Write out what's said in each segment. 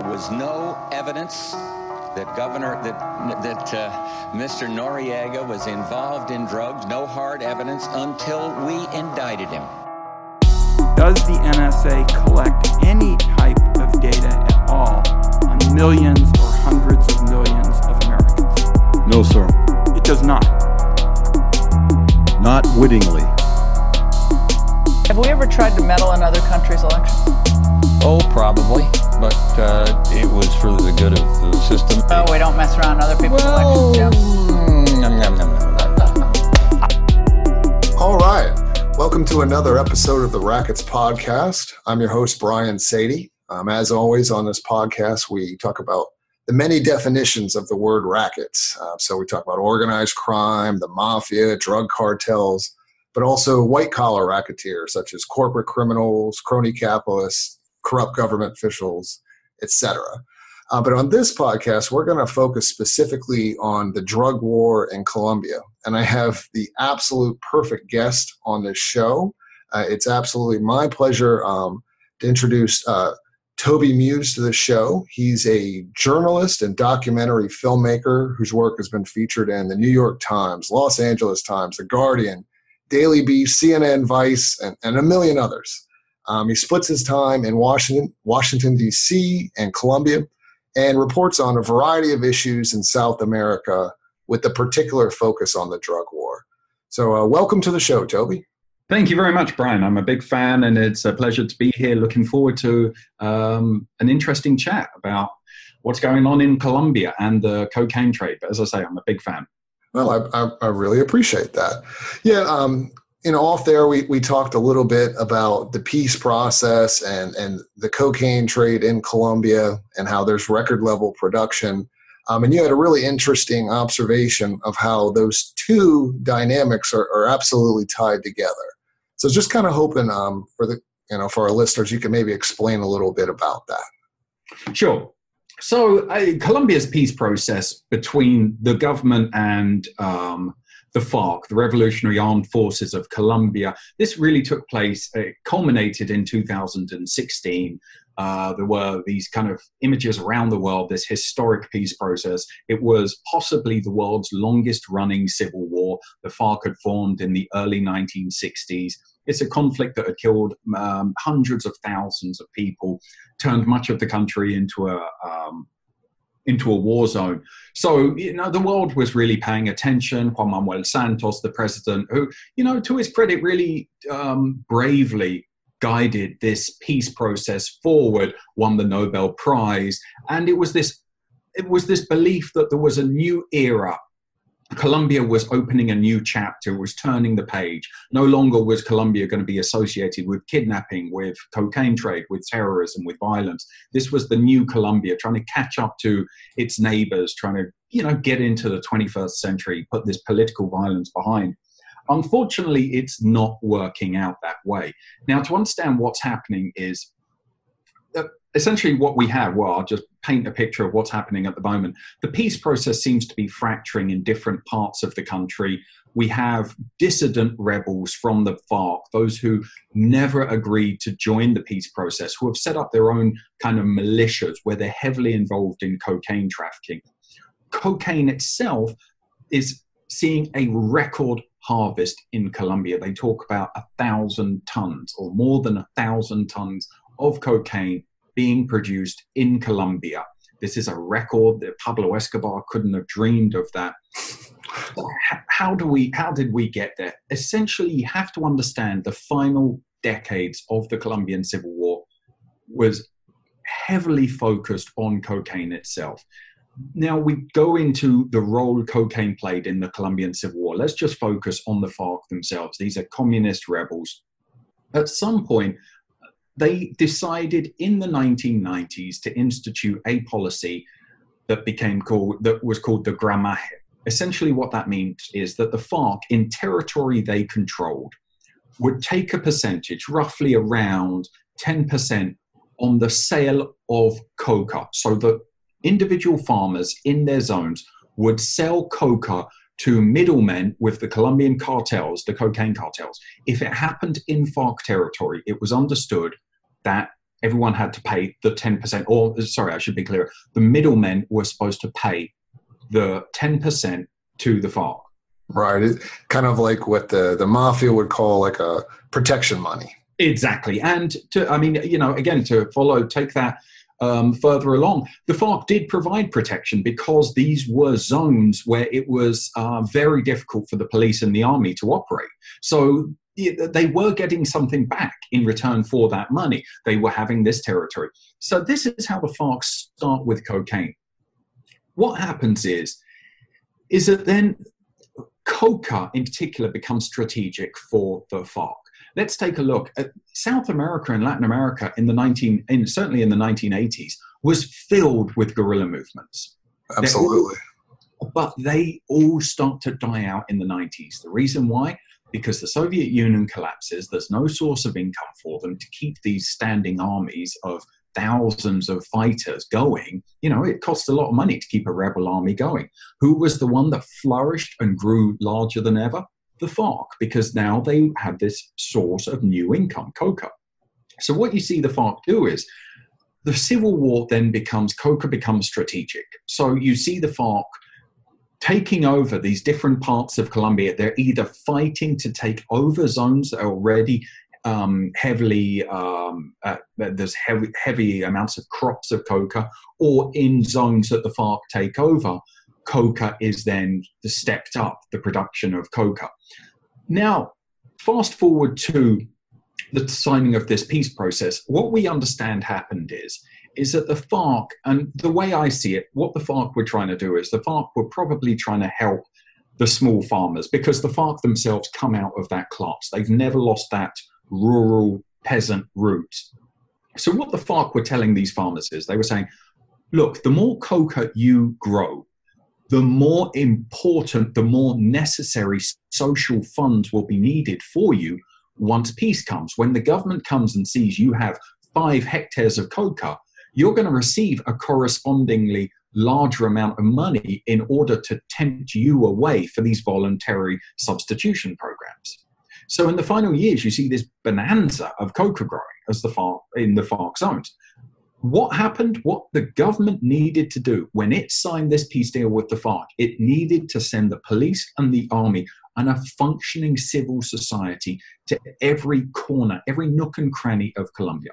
There was no evidence that Governor that that uh, Mr. Noriega was involved in drugs. No hard evidence until we indicted him. Does the NSA collect any type of data at all on millions or hundreds of millions of Americans? No, sir. It does not. Not wittingly. Have we ever tried to meddle in other countries' elections? Oh, probably, but uh, it was for the good of the system. Oh, we don't mess around in other people's well, elections, Jim. mm, nom, nom, nom, nom. All right. Welcome to another episode of the Rackets Podcast. I'm your host, Brian Saady. Um, as always, on this podcast, we talk about the many definitions of the word rackets. Uh, so we talk about organized crime, the mafia, drug cartels, but also white collar racketeers such as corporate criminals, crony capitalists, corrupt government officials, etc. Uh, but on this podcast, we're going to focus specifically on the drug war in Colombia. And I have the absolute perfect guest on this show. Uh, it's absolutely my pleasure um, to introduce uh, Toby Muse to the show. He's a journalist and documentary filmmaker whose work has been featured in the New York Times, Los Angeles Times, The Guardian, Daily Beast, CNN, Vice, and, and a million others. Um, he splits his time in Washington, Washington D.C. and Colombia, and reports on a variety of issues in South America with a particular focus on the drug war. So, uh, welcome to the show, Toby. Thank you very much, Brian. I'm a big fan, and it's a pleasure to be here. Looking forward to um, an interesting chat about what's going on in Colombia and the cocaine trade. But as I say, I'm a big fan. Well, I, I, I really appreciate that. Yeah, um, you know, off there, we, we talked a little bit about the peace process and, and the cocaine trade in Colombia and how there's record level production. Um, and you had a really interesting observation of how those two dynamics are, are absolutely tied together. So just kind of hoping um, for the you know for our listeners, you can maybe explain a little bit about that. Sure. So uh, Colombia's peace process between the government and um, the FARC, the Revolutionary Armed Forces of Colombia. This really took place, it culminated in 2016. Uh, there were these kind of images around the world, this historic peace process. It was possibly the world's longest running civil war. The FARC had formed in the early 1960s. It's a conflict that had killed um, hundreds of thousands of people, turned much of the country into a um, into a war zone. So, you know, the world was really paying attention. Juan Manuel Santos, the president, who, you know, to his credit, really um, bravely guided this peace process forward, won the Nobel Prize. And it was this it was this belief that there was a new era Colombia was opening a new chapter, was turning the page. No longer was Colombia going to be associated with kidnapping, with cocaine trade, with terrorism, with violence. This was the new Colombia trying to catch up to its neighbors, trying to, you know, get into the 21st century, put this political violence behind. Unfortunately, it's not working out that way. Now, to understand what's happening is uh, essentially what we have, well, I'll just paint a picture of what's happening at the moment. The peace process seems to be fracturing in different parts of the country. We have dissident rebels from the FARC, those who never agreed to join the peace process, who have set up their own kind of militias where they're heavily involved in cocaine trafficking. Cocaine itself is seeing a record harvest in Colombia. They talk about a thousand tons or more than a thousand tons of cocaine being produced in Colombia. This is a record that Pablo Escobar couldn't have dreamed of that. How do we how did we get there? Essentially, you have to understand the final decades of the Colombian Civil War was heavily focused on cocaine itself. Now we go into the role cocaine played in the Colombian Civil War. Let's just focus on the FARC themselves. These are communist rebels. At some point, they decided in the 1990s to institute a policy that became called that was called the gramaje. Essentially, what that means is that the FARC, in territory they controlled, would take a percentage, roughly around 10%, on the sale of coca. So the individual farmers in their zones would sell coca to middlemen with the Colombian cartels, the cocaine cartels. If it happened in FARC territory, it was understood that everyone had to pay the 10%, or sorry, I should be clear, the middlemen were supposed to pay the 10% to the FARC. Right. It, kind of like what the, the mafia would call like a protection money. Exactly. And to, I mean, you know, again, to follow, take that um, further along, the FARC did provide protection because these were zones where it was uh, very difficult for the police and the army to operate. So they were getting something back in return for that money. They were having this territory. So this is how the FARC start with cocaine. What happens is, is that then coca in particular becomes strategic for the FARC. Let's take a look at South America and Latin America in the 19, in, certainly in the 1980s, was filled with guerrilla movements. Absolutely. All, but they all start to die out in the 90s. The reason why? Because the Soviet Union collapses, there's no source of income for them to keep these standing armies of thousands of fighters going, you know, it costs a lot of money to keep a rebel army going. Who was the one that flourished and grew larger than ever? The FARC, because now they had this source of new income, coca. So what you see the FARC do is the civil war then becomes coca becomes strategic. So you see the FARC taking over these different parts of Colombia. They're either fighting to take over zones that are already um, heavily um, uh, there's heavy, heavy amounts of crops of coca, or in zones that the FARC take over, coca is then stepped up the production of coca. Now, fast forward to the signing of this peace process. What we understand happened is is that the FARC, and the way I see it, what the FARC were trying to do is the FARC were probably trying to help the small farmers because the FARC themselves come out of that class. They've never lost that rural peasant roots. So, what the FARC were telling these farmers is they were saying, look, the more coca you grow, the more important, the more necessary social funds will be needed for you once peace comes. When the government comes and sees you have five hectares of coca, you're going to receive a correspondingly larger amount of money in order to tempt you away for these voluntary substitution programs. So in the final years, you see this bonanza of coca growing as the FARC in the FARC zones. What happened? What the government needed to do when it signed this peace deal with the FARC, it needed to send the police and the army and a functioning civil society to every corner, every nook and cranny of Colombia.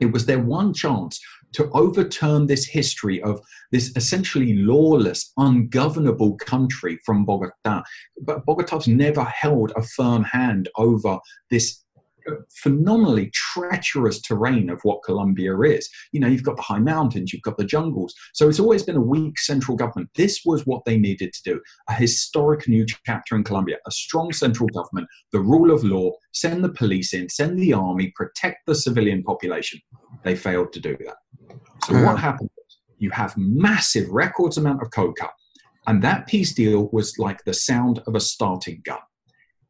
It was their one chance to overturn this history of this essentially lawless, ungovernable country from Bogota. But Bogota's never held a firm hand over this phenomenally treacherous terrain of what Colombia is. You know, you've got the high mountains, you've got the jungles. So it's always been a weak central government. This was what they needed to do a historic new chapter in Colombia, a strong central government, the rule of law, send the police in, send the army, protect the civilian population. They failed to do that. So what uh-huh. happened? You have massive records amount of coca. And that peace deal was like the sound of a starting gun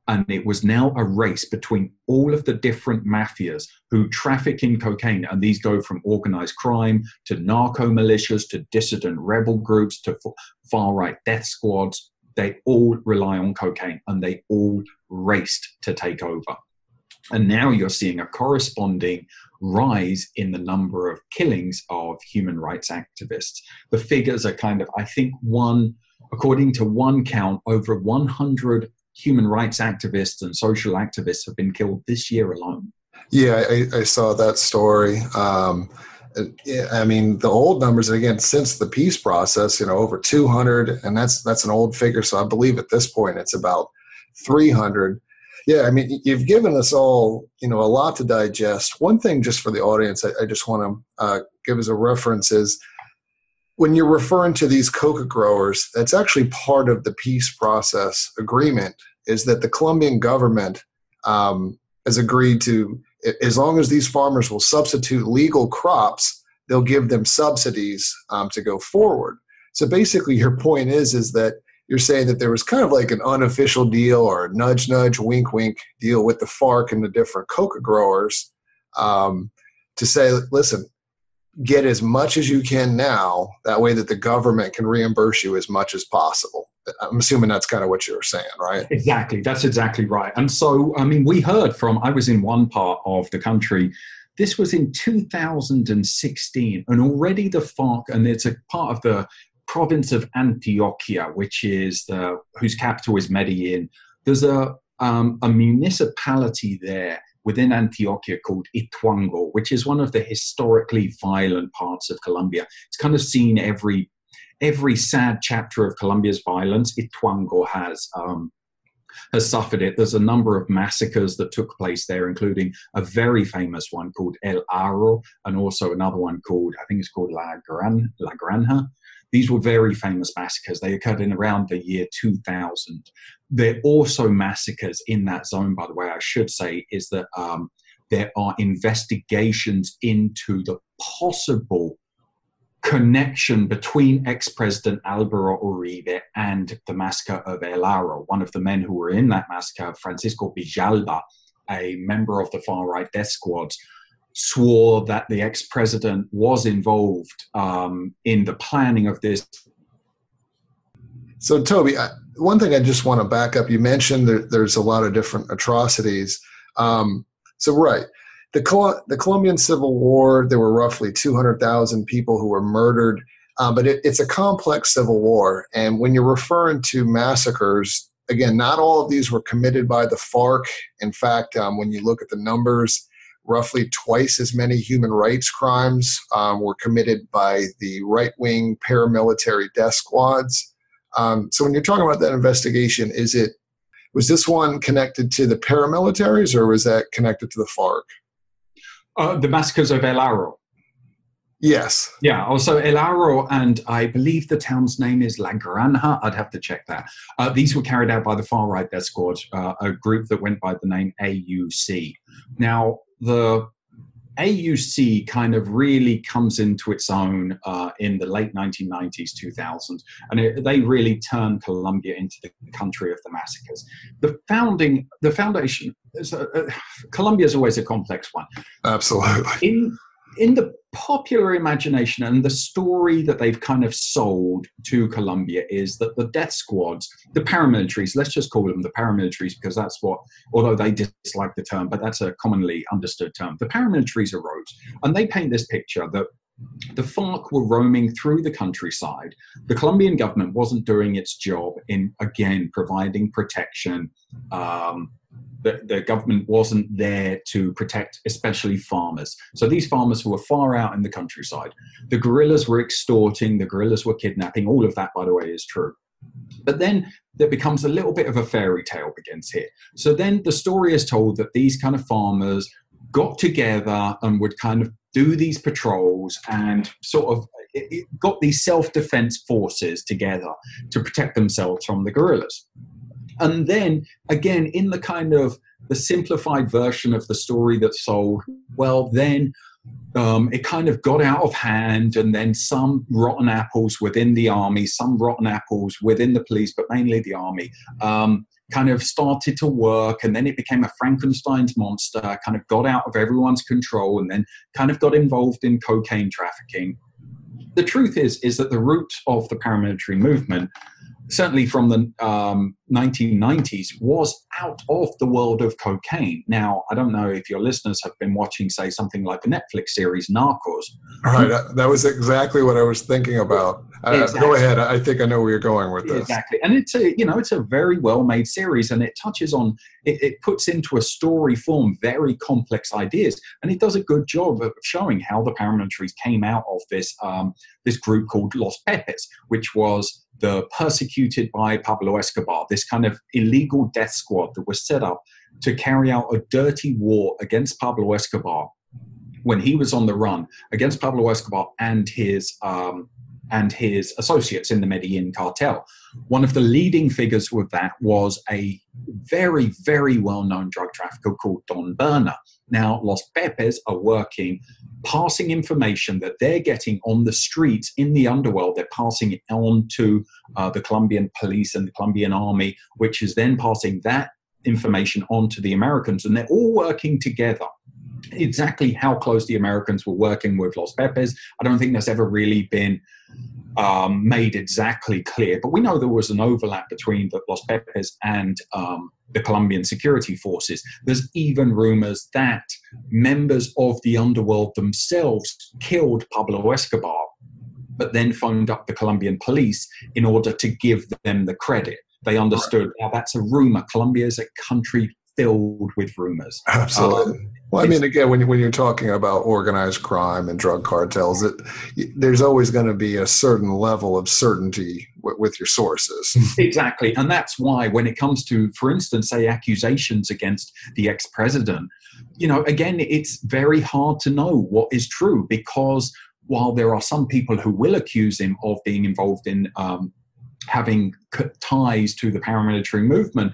and it was now a race between all of the different mafias who traffic in cocaine and these go from organized crime to narco militias to dissident rebel groups to far right death squads they all rely on cocaine and they all raced to take over and now you're seeing a corresponding rise in the number of killings of human rights activists the figures are kind of i think one according to one count over 100 human rights activists and social activists have been killed this year alone. Yeah, I, I saw that story. Um, I mean, the old numbers again since the peace process, you know, over 200, and that's that's an old figure. So I believe at this point it's about 300. Yeah, I mean, you've given us all, you know, a lot to digest. One thing, just for the audience, I, I just want to uh, give as a reference is when you're referring to these coca growers, that's actually part of the peace process agreement. Is that the Colombian government um, has agreed to, as long as these farmers will substitute legal crops, they'll give them subsidies um, to go forward. So basically, your point is is that you're saying that there was kind of like an unofficial deal or nudge, nudge, wink, wink deal with the FARC and the different coca growers um, to say, listen, get as much as you can now. That way, that the government can reimburse you as much as possible. I'm assuming that's kind of what you were saying, right? Exactly. That's exactly right. And so, I mean, we heard from, I was in one part of the country This was in 2016, and already the FARC, and it's a part of the province of Antioquia, which is the whose capital is Medellin. There's a um, a municipality there within Antioquia called Ituango, which is one of the historically violent parts of Colombia. It's kind of seen every every sad chapter of Colombia's violence. Ituango has um, has suffered it. There's a number of massacres that took place there, including a very famous one called El Aro, and also another one called I think it's called La Gran La Granja. These were very famous massacres. They occurred in around the year 2000. There are also massacres in that zone, by the way, I should say, is that um, there are investigations into the possible connection between ex-president Alvaro Uribe and the massacre of El Aro. One of the men who were in that massacre, Francisco Villalba, a member of the far-right death squads, swore that the ex president was involved um, in the planning of this. So, Toby, one thing I just want to back up you mentioned there's a lot of different atrocities. Um, so, right. The, Col- the Colombian Civil War, there were roughly 200,000 people who were murdered, uh, but it, it's a complex civil war. And when you're referring to massacres, again, not all of these were committed by the FARC. In fact, um, when you look at the numbers, roughly twice as many human rights crimes um, were committed by the right wing paramilitary death squads. Um, so when you're talking about that investigation, is it was this one connected to the paramilitaries or was that connected to the FARC? Uh, the massacres of El Aro. Yes. Yeah. Also, El Aro, and I believe the town's name is La Granja. I'd have to check that. Uh, these were carried out by the far right death squad, uh, a group that went by the name AUC. Now, the AUC kind of really comes into its own uh, in the late 1990s, 2000s, and it, they really turned Colombia into the country of the massacres. The founding, the foundation, Colombia is always a complex one. Absolutely. In in the popular imagination and the story that they've kind of sold to Colombia is that the death squads, the paramilitaries, let's just call them the paramilitaries because that's what, although they dislike the term, but that's a commonly understood term. The paramilitaries arose and they paint this picture that the FARC were roaming through the countryside. The Colombian government wasn't doing its job in, again, providing protection. Um, the, the government wasn't there to protect, especially farmers. So these farmers who were far out in the countryside, the guerrillas were extorting, the guerrillas were kidnapping. All of that, by the way, is true. But then there becomes a little bit of a fairy tale begins here. So then the story is told that these kind of farmers got together and would kind of do these patrols and sort of got these self-defense forces together to protect themselves from the guerrillas. And then again, in the kind of the simplified version of the story that's sold, well, then um, it kind of got out of hand, and then some rotten apples within the army, some rotten apples within the police, but mainly the army, um, kind of started to work, and then it became a Frankenstein's monster, kind of got out of everyone's control, and then kind of got involved in cocaine trafficking. The truth is, is that the root of the paramilitary movement certainly from the um, 1990s, was out of the world of cocaine. Now, I don't know if your listeners have been watching, say, something like the Netflix series Narcos. All right, that was exactly what I was thinking about. Uh, exactly. Go ahead. I think I know where you're going with this. Exactly, and it's a you know it's a very well made series, and it touches on it, it puts into a story form very complex ideas, and it does a good job of showing how the paramilitaries came out of this um, this group called Los Pepes, which was the persecuted by Pablo Escobar, this kind of illegal death squad that was set up to carry out a dirty war against Pablo Escobar when he was on the run against Pablo Escobar and his um, and his associates in the Medellin cartel. One of the leading figures with that was a very, very well known drug trafficker called Don Berna. Now, Los Pepes are working, passing information that they're getting on the streets in the underworld. They're passing it on to uh, the Colombian police and the Colombian army, which is then passing that information on to the Americans. And they're all working together exactly how close the Americans were working with Los Pepes. I don't think that's ever really been um, made exactly clear. But we know there was an overlap between the Los Pepes and um, the Colombian security forces. There's even rumors that members of the underworld themselves killed Pablo Escobar, but then phoned up the Colombian police in order to give them the credit. They understood now that's a rumor. Colombia is a country filled with rumors. Absolutely. Um, well, I mean, again, when, you, when you're talking about organized crime and drug cartels, it, there's always going to be a certain level of certainty w- with your sources. exactly. And that's why, when it comes to, for instance, say accusations against the ex president, you know, again, it's very hard to know what is true because while there are some people who will accuse him of being involved in um, having ties to the paramilitary movement,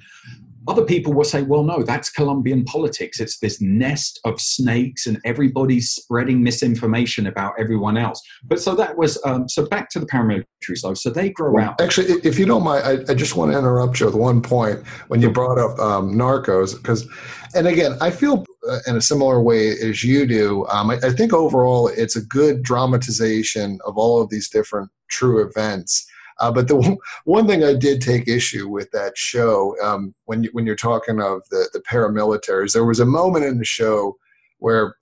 other people will say, well, no, that's Colombian politics. It's this nest of snakes and everybody's spreading misinformation about everyone else. But so that was, um, so back to the paramilitaries though. So they grow well, out. Actually, if you don't mind, I, I, just want to interrupt you with one point when you brought up um, Narcos, because, and again, I feel uh, in a similar way as you do. Um, I, I think overall it's a good dramatization of all of these different true events. Uh, but the one thing I did take issue with that show, um, when you, when you're talking of the the paramilitaries, there was a moment in the show where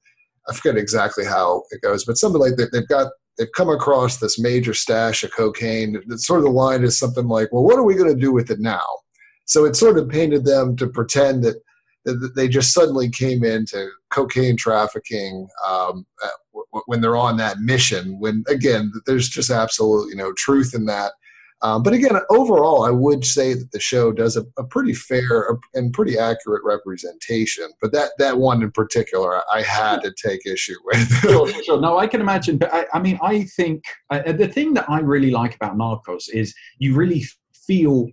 I forget exactly how it goes, but something like. They've got they've come across this major stash of cocaine. sort of the line is something like, "Well, what are we going to do with it now?" So it sort of painted them to pretend that that they just suddenly came into cocaine trafficking um, when they're on that mission. When again, there's just absolutely no truth in that. Um, but again, overall, I would say that the show does a, a pretty fair and pretty accurate representation. But that that one in particular, I had to take issue with. sure, sure. No, I can imagine. But I, I mean, I think uh, the thing that I really like about Narcos is you really feel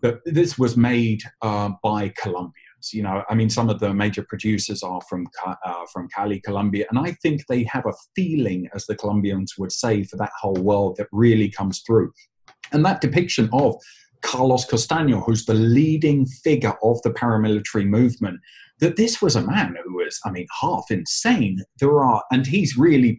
that this was made uh, by Colombians. You know, I mean, some of the major producers are from uh, from Cali, Colombia, and I think they have a feeling, as the Colombians would say, for that whole world that really comes through. And that depiction of Carlos Castaño, who's the leading figure of the paramilitary movement, that this was a man who was, I mean, half insane. There are, and he's really,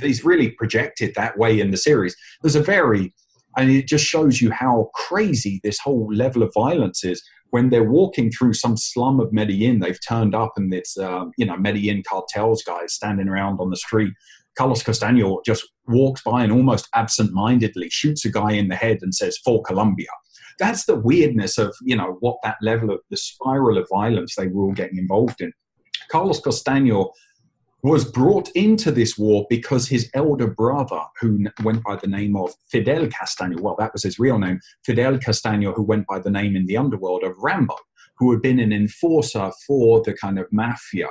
he's really projected that way in the series. There's a very, and it just shows you how crazy this whole level of violence is. When they're walking through some slum of Medellin, they've turned up and it's, um, you know, Medellin cartels guys standing around on the street Carlos Castaño just walks by and almost absent-mindedly shoots a guy in the head and says, "For Colombia." That's the weirdness of you know what that level of the spiral of violence they were all getting involved in. Carlos Castaño was brought into this war because his elder brother, who went by the name of Fidel Castaño, well, that was his real name, Fidel Castaño, who went by the name in the underworld of Rambo, who had been an enforcer for the kind of mafia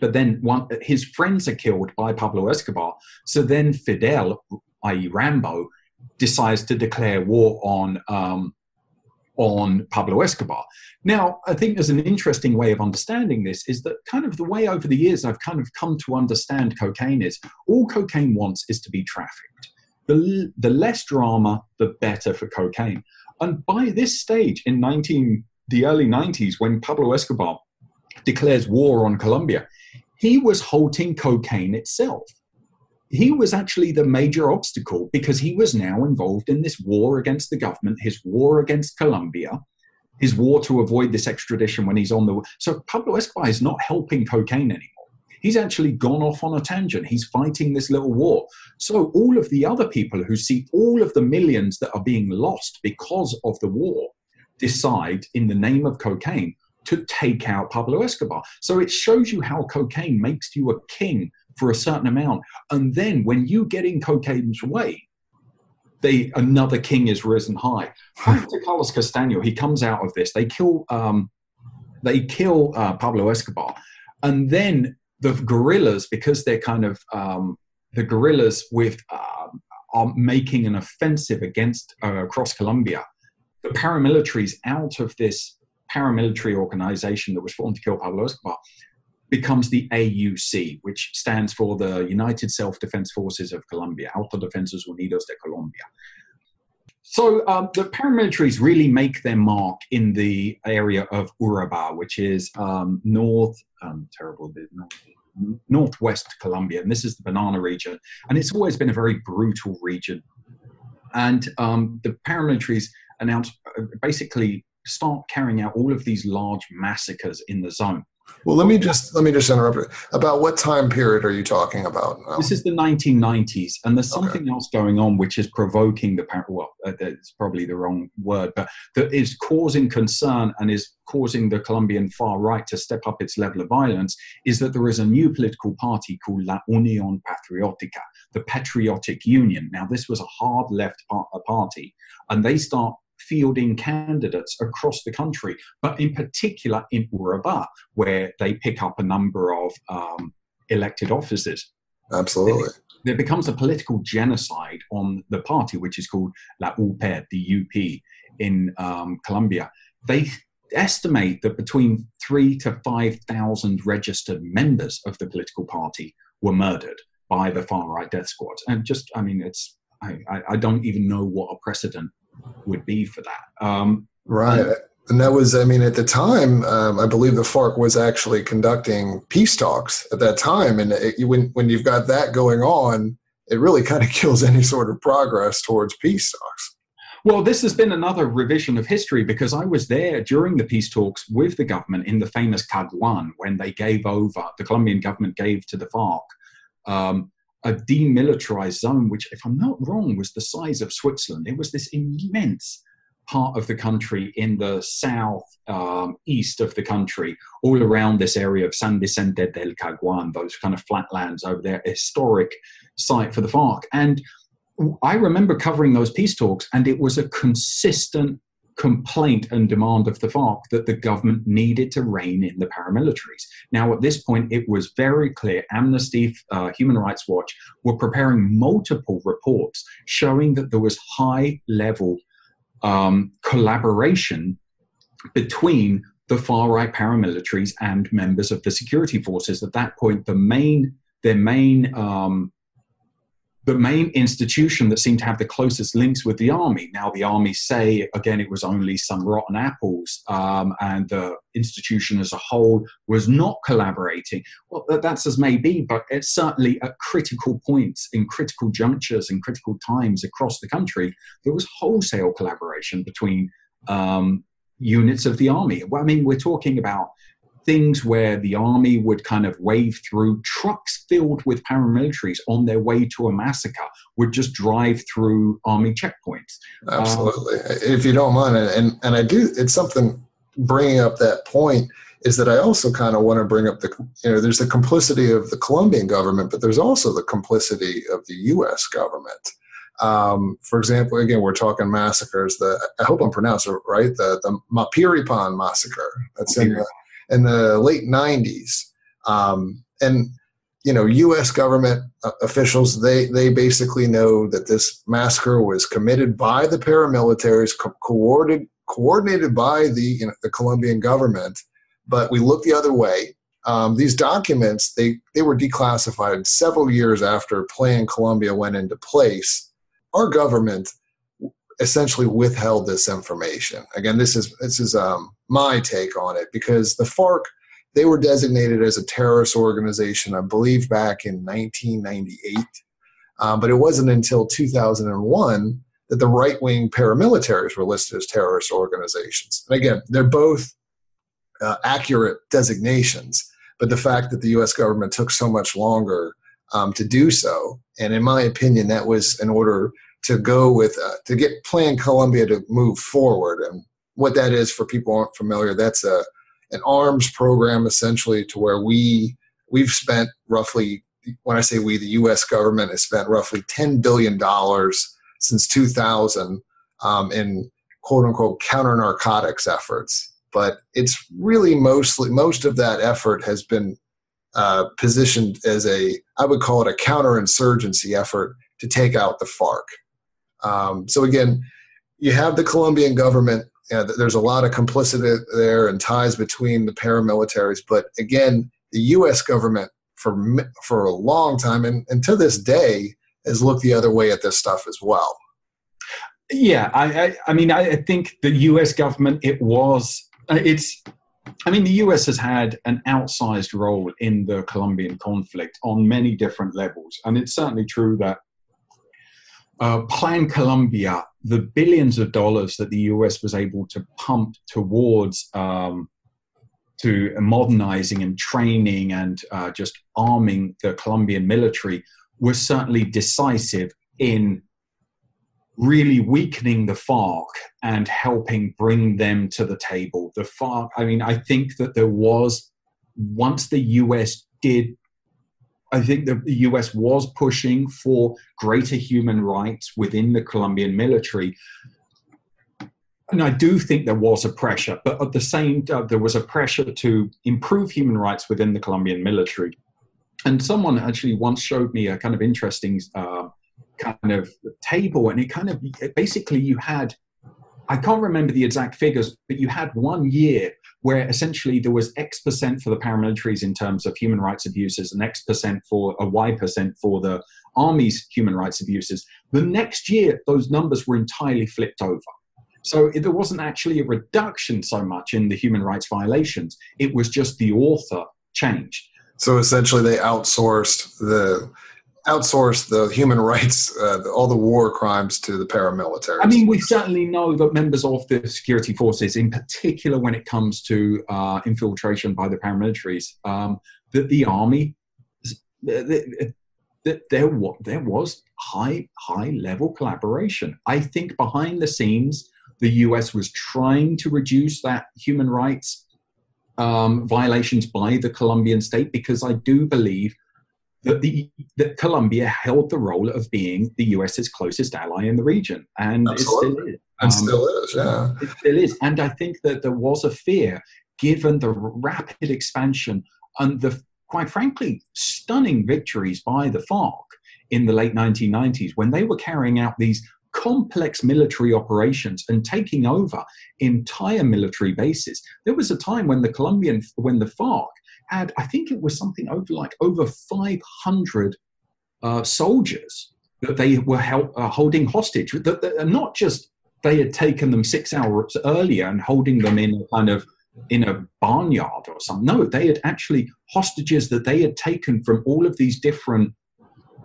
but then one, his friends are killed by Pablo Escobar. So then Fidel, i.e., Rambo, decides to declare war on um, on Pablo Escobar. Now, I think there's an interesting way of understanding this is that kind of the way over the years I've kind of come to understand cocaine is all cocaine wants is to be trafficked. The, the less drama, the better for cocaine. And by this stage in 19, the early 90s, when Pablo Escobar declares war on Colombia, he was halting cocaine itself. He was actually the major obstacle because he was now involved in this war against the government, his war against Colombia, his war to avoid this extradition when he's on the. So Pablo Escobar is not helping cocaine anymore. He's actually gone off on a tangent. He's fighting this little war. So all of the other people who see all of the millions that are being lost because of the war decide, in the name of cocaine, to take out Pablo Escobar. So it shows you how cocaine makes you a king for a certain amount. And then when you get in cocaine's way, they another king is risen high. Back to Carlos Castaño, he comes out of this. They kill um, they kill uh, Pablo Escobar, and then the guerrillas, because they're kind of um, the guerrillas with uh, are making an offensive against uh, across Colombia. The paramilitaries out of this paramilitary organization that was formed to kill Pablo Escobar becomes the AUC, which stands for the United Self-Defense Forces of Colombia, Autodefensores Unidos de Colombia. So um, the paramilitaries really make their mark in the area of Urabá, which is um, north, um, terrible, north, northwest Colombia, and this is the Banana region. And it's always been a very brutal region and um, the paramilitaries announced uh, basically start carrying out all of these large massacres in the zone. Well, let me just let me just interrupt. You. About what time period are you talking about? Now? This is the 1990s, and there's something okay. else going on which is provoking the well, uh, it's probably the wrong word, but that is causing concern and is causing the Colombian far right to step up its level of violence. Is that there is a new political party called La Unión Patriótica, the Patriotic Union. Now, this was a hard left party, and they start fielding candidates across the country, but in particular in Urabá, where they pick up a number of um, elected offices. Absolutely. There becomes a political genocide on the party, which is called La UP, the UP in um, Colombia. They estimate that between three to 5,000 registered members of the political party were murdered by the far right death squads. And just, I mean, it's, I, I don't even know what a precedent would be for that. Um, right. And, and that was, I mean, at the time, um, I believe the FARC was actually conducting peace talks at that time. And it, when, when you've got that going on, it really kind of kills any sort of progress towards peace talks. Well, this has been another revision of history because I was there during the peace talks with the government in the famous Caguan when they gave over, the Colombian government gave to the FARC um, a demilitarized zone, which, if I'm not wrong, was the size of Switzerland. It was this immense part of the country in the south um, east of the country, all around this area of San Vicente del Caguan, those kind of flatlands over there, historic site for the FARC. And I remember covering those peace talks, and it was a consistent complaint and demand of the FARC that the government needed to rein in the paramilitaries. Now, at this point, it was very clear Amnesty, uh, Human Rights Watch were preparing multiple reports showing that there was high level um, collaboration between the far right paramilitaries and members of the security forces. At that point, the main their main um, the main institution that seemed to have the closest links with the army. Now, the army say, again, it was only some rotten apples, um, and the institution as a whole was not collaborating. Well, that's as may be, but it's certainly at critical points, in critical junctures, in critical times across the country, there was wholesale collaboration between um, units of the army. I mean, we're talking about things where the army would kind of wave through trucks filled with paramilitaries on their way to a massacre would just drive through army checkpoints absolutely um, if you don't mind and and i do it's something bringing up that point is that i also kind of want to bring up the you know there's the complicity of the colombian government but there's also the complicity of the us government um, for example, again, we're talking massacres. The I hope I'm pronouncing it right. The the Mapiripan massacre. That's in the in the late 90s. Um, and you know, U.S. government uh, officials they they basically know that this massacre was committed by the paramilitaries, co- coordinated coordinated by the you know, the Colombian government. But we look the other way. Um, these documents they they were declassified several years after Plan Colombia went into place. Our government essentially withheld this information. Again, this is this is um, my take on it because the FARC they were designated as a terrorist organization, I believe, back in 1998. Um, but it wasn't until 2001 that the right wing paramilitaries were listed as terrorist organizations. And again, they're both uh, accurate designations, but the fact that the US government took so much longer um, to do so, and in my opinion, that was in order to go with uh, to get Plan Colombia to move forward. And what that is for people aren't familiar, that's a an arms program essentially to where we we've spent roughly when I say we, the U.S. government has spent roughly ten billion dollars since 2000 um, in quote unquote counter narcotics efforts. But it's really mostly most of that effort has been uh, positioned as a I would call it a counterinsurgency effort to take out the FARC. Um, so again, you have the Colombian government. You know, there's a lot of complicity there and ties between the paramilitaries. But again, the U.S. government for for a long time and, and to this day has looked the other way at this stuff as well. Yeah, I, I, I mean, I think the U.S. government it was uh, it's I mean, the US has had an outsized role in the Colombian conflict on many different levels. And it's certainly true that uh, Plan Colombia, the billions of dollars that the US was able to pump towards um, to modernizing and training and uh, just arming the Colombian military was certainly decisive in really weakening the FARC and helping bring them to the table. The FARC, I mean, I think that there was, once the US did I think that the US was pushing for greater human rights within the Colombian military. And I do think there was a pressure, but at the same time, there was a pressure to improve human rights within the Colombian military. And someone actually once showed me a kind of interesting uh, kind of table, and it kind of basically you had I can't remember the exact figures, but you had one year where essentially there was X percent for the paramilitaries in terms of human rights abuses and X percent for a Y percent for the army's human rights abuses. The next year, those numbers were entirely flipped over. So there wasn't actually a reduction so much in the human rights violations. It was just the author changed. So essentially, they outsourced the outsource the human rights, uh, all the war crimes to the paramilitary. I mean, we certainly know that members of the security forces, in particular when it comes to uh, infiltration by the paramilitaries, um, that the army, that, there, there was high, high level collaboration. I think behind the scenes, the US was trying to reduce that human rights um, violations by the Colombian state because I do believe that the that Colombia held the role of being the US's closest ally in the region, and Absolutely. it still is. And um, still is, yeah. It still is, and I think that there was a fear, given the rapid expansion and the quite frankly stunning victories by the FARC in the late 1990s when they were carrying out these complex military operations and taking over entire military bases. There was a time when the Colombian, when the FARC I think it was something over like over 500 uh, soldiers that they were uh, holding hostage. That, that, not just they had taken them six hours earlier and holding them in a kind of in a barnyard or something. No, they had actually hostages that they had taken from all of these different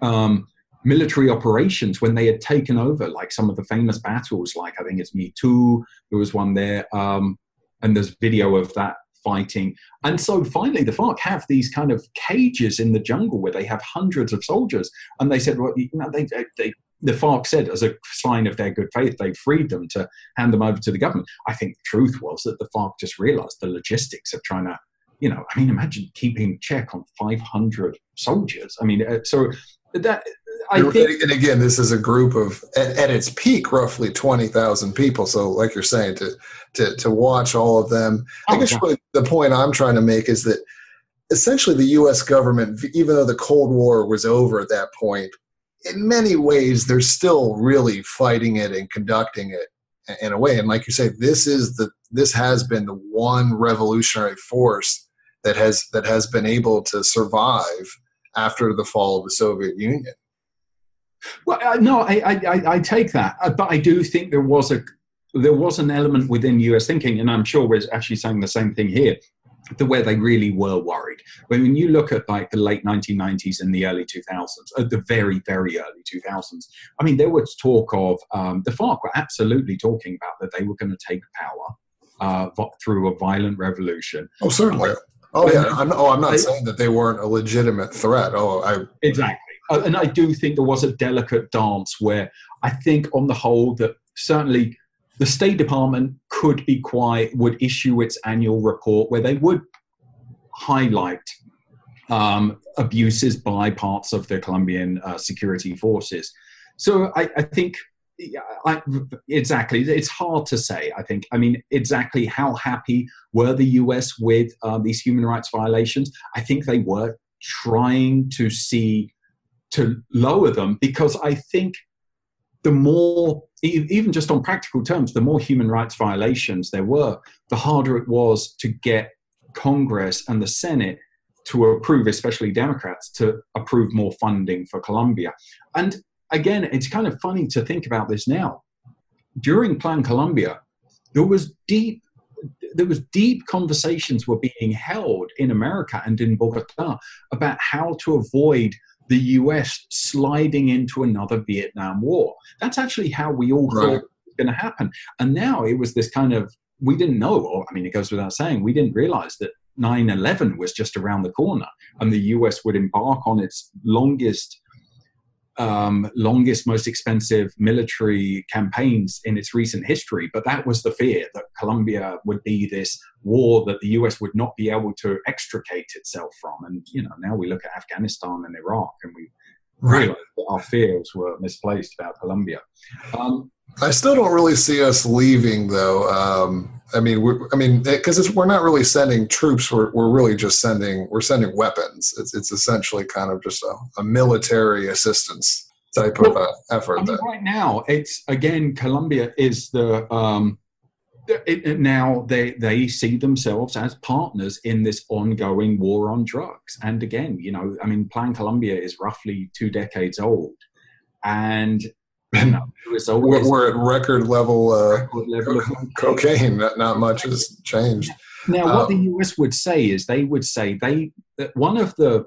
um, military operations when they had taken over, like some of the famous battles, like I think it's Mitú. There was one there, um, and there's video of that fighting. And so finally, the FARC have these kind of cages in the jungle where they have hundreds of soldiers. And they said, well, you know, they, they, the FARC said, as a sign of their good faith, they freed them to hand them over to the government. I think the truth was that the FARC just realized the logistics of trying to, you know, I mean, imagine keeping check on 500 soldiers. I mean, uh, so that I think, and again, this is a group of at, at its peak, roughly twenty thousand people. So, like you're saying, to to to watch all of them, oh, I guess really the point I'm trying to make is that essentially the U.S. government, even though the Cold War was over at that point, in many ways they're still really fighting it and conducting it in a way. And like you say, this is the this has been the one revolutionary force that has that has been able to survive after the fall of the Soviet Union. Well, uh, no, I, I, I, take that, uh, but I do think there was a there was an element within U.S. thinking, and I'm sure we're actually saying the same thing here, the way they really were worried. When you look at like the late 1990s and the early 2000s, at the very very early 2000s, I mean, there was talk of um, the FARC were absolutely talking about that they were going to take power uh, through a violent revolution. Oh, certainly. Oh yeah. I'm, oh, I'm not saying that they weren't a legitimate threat. Oh, I exactly. Uh, and I do think there was a delicate dance where I think, on the whole, that certainly the State Department could be quiet, would issue its annual report where they would highlight um, abuses by parts of the Colombian uh, security forces. So I, I think I, exactly. It's hard to say. I think. I mean, exactly how happy were the U.S. with uh, these human rights violations? I think they were trying to see to lower them because I think the more, even just on practical terms, the more human rights violations there were, the harder it was to get Congress and the Senate to approve, especially Democrats, to approve more funding for Colombia. And again, it's kind of funny to think about this now. During Plan Colombia, there was deep there was deep conversations were being held in America and in Bogota about how to avoid the US sliding into another Vietnam War. That's actually how we all Right. thought it was going to happen. And now it was this kind of, we didn't know, or I mean, it goes without saying, we didn't realize that 9 11 was just around the corner and the US would embark on its longest. Um, longest, most expensive military campaigns in its recent history. But that was the fear that Colombia would be this war that the US would not be able to extricate itself from. And, you know, now we look at Afghanistan and Iraq and we realize that our fears were misplaced about Colombia. Um, I still don't really see us leaving, though. Um, I mean, we're, I mean, because we're not really sending troops. We're, we're really just sending we're sending weapons. It's, it's essentially kind of just a, a military assistance type of uh, effort. I mean, right now, it's again, Colombia is the. Um, it, it- now they they see themselves as partners in this ongoing war on drugs, and again, you know, I mean, Plan Colombia is roughly two decades old, and you know, it was we're, we're at record level uh, level cocaine. Not, not much has changed. Now, what the US would say is they would say they that one of the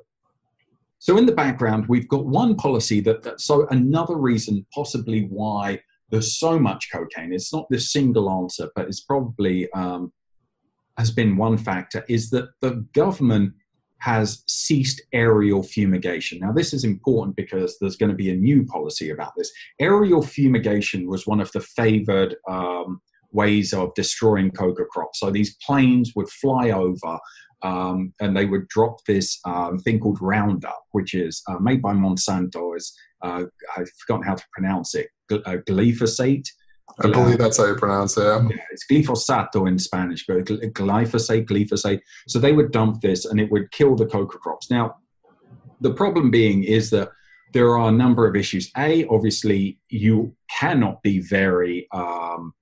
so in the background we've got one policy that, that so another reason possibly why there's so much cocaine. It's not the single answer, but it's probably um, has been one factor is that the government has ceased aerial fumigation. Now, this is important because there's going to be a new policy about this. Aerial fumigation was one of the favored um, ways of destroying coca crops. So these planes would fly over um, and they would drop this um, thing called Roundup, which is uh, made by Monsanto. Uh, I've forgotten how to pronounce it. Uh, glyphosate. I believe that's how you pronounce it. Yeah. Yeah, it's glifosato in Spanish, but glyphosate, glyphosate. So they would dump this and it would kill the coca crops. Now, the problem being is that there are a number of issues. A, obviously, you cannot be very, um,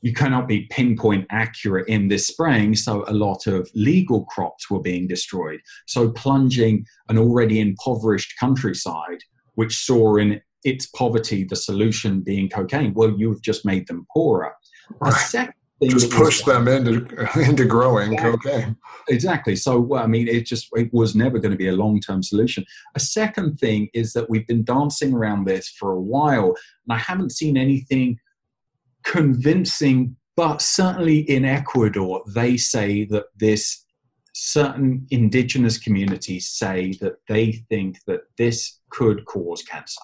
you cannot be pinpoint accurate in this spraying. So a lot of legal crops were being destroyed. So plunging an already impoverished countryside, which saw in its poverty the solution being cocaine. Well, you've just made them poorer. A Right. second thing Just push them into into growing cocaine. Exactly. So, well, I mean, it just it was never going to be a long term solution. A second thing is that we've been dancing around this for a while, and I haven't seen anything convincing. But certainly in Ecuador, they say that this certain indigenous communities say that they think that this could cause cancer.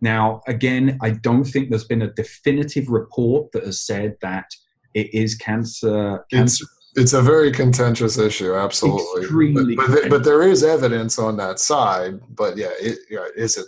Now, again, I don't think there's been a definitive report that has said that it is cancer. It's it's a very contentious issue, absolutely. Extremely but, but, but there is evidence on that side. But yeah, it, yeah, is it?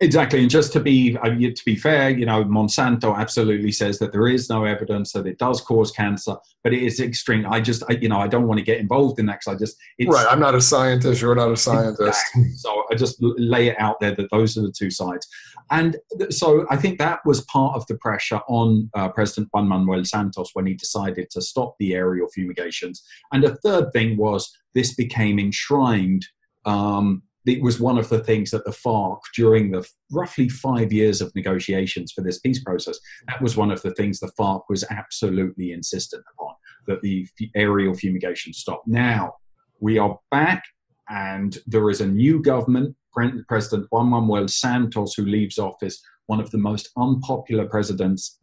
Exactly, and just to be uh, to be fair, you know, Monsanto absolutely says that there is no evidence that it does cause cancer, but it is extreme. I just, I, you know, I don't want to get involved in that because I just, it's, Right. I'm not a scientist. You're not a scientist. Exactly. So I just lay it out there that those are the two sides, and th- so I think that was part of the pressure on uh, President Juan Manuel Santos when he decided to stop the aerial fumigations. And a third thing was this became enshrined. Um, it was one of the things that the FARC, during the roughly five years of negotiations for this peace process, that was one of the things the FARC was absolutely insistent upon that the aerial fumigation stop. Now we are back and there is a new government, President Juan Manuel Santos, who leaves office, one of the most unpopular presidents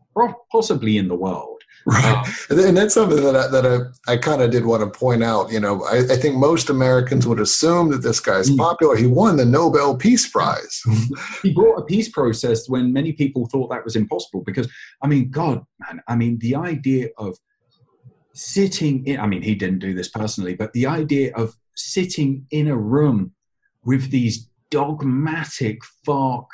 possibly in the world. Right. And and that's something that I, that I, I kind of did want to point out. You know, I, I think most Americans would assume that this guy's Mm. popular. He won the Nobel Peace Prize. He brought a peace process when many people thought that was impossible because, I mean, God, man, I mean, the idea of sitting in, I mean, he didn't do this personally, but the idea of sitting in a room with these dogmatic FARC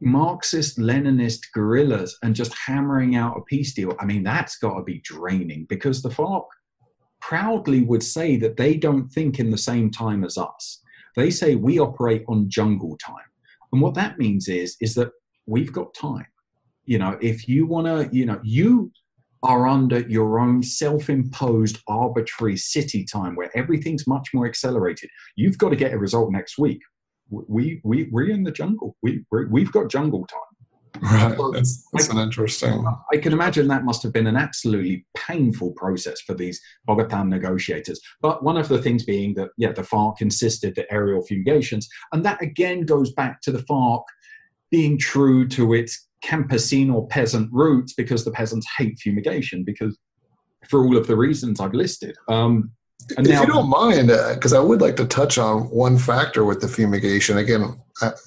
Marxist Leninist guerrillas and just hammering out a peace deal, I mean, that's got to be draining because the FARC proudly would say that they don't think in the same time as us. They say we operate on jungle time. And what that means is, is that we've got time. You know, if you want to, you know, you are under your own self-imposed arbitrary city time where everything's much more accelerated. You've got to get a result next week we we we're in the jungle. We we're, we've got jungle time. Right. That's, that's I, an interesting. I can imagine that must have been an absolutely painful process for these Bogota negotiators. But one of the things being that, yeah, the FARC insisted that aerial fumigations, and that again goes back to the FARC being true to its campesino or peasant roots because the peasants hate fumigation because for all of the reasons I've listed. Um, and if now, you don't mind, because uh, I would like to touch on one factor with the fumigation. Again,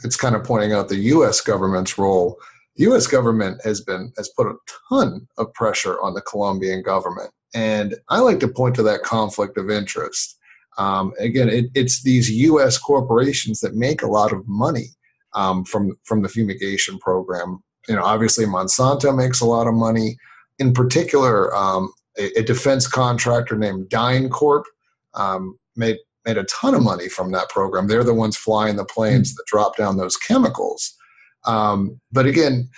it's kind of pointing out the U.S. government's role. The U.S. government has been has put a ton of pressure on the Colombian government, and I like to point to that conflict of interest. Um, again, it, it's these U.S. corporations that make a lot of money um, from from the fumigation program. You know, obviously Monsanto makes a lot of money. In particular, um, a, a, defense contractor named DynCorp um, made made a ton of money from that program. They're the ones flying the planes mm-hmm. that drop down those chemicals. Um, but again,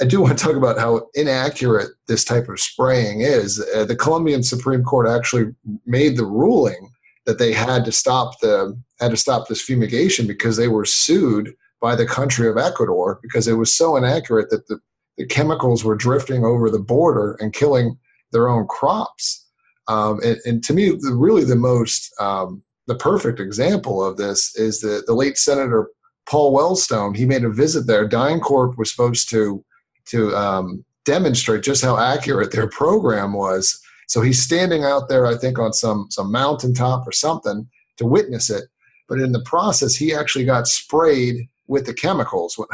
I do want to talk about how inaccurate this type of spraying is. Uh, the Colombian Supreme Court actually made the ruling that they had to stop the had to stop this fumigation because they were sued by the country of Ecuador because it was so inaccurate that the, the chemicals were drifting over the border and killing their own crops. Um, and, and, to me, the, really the most um, the perfect example of this is the, the late Senator Paul Wellstone. He made a visit there. DynCorp was supposed to to um, demonstrate just how accurate their program was. So he's standing out there, I think, on some some mountaintop or something to witness it. But in the process, he actually got sprayed with the chemicals.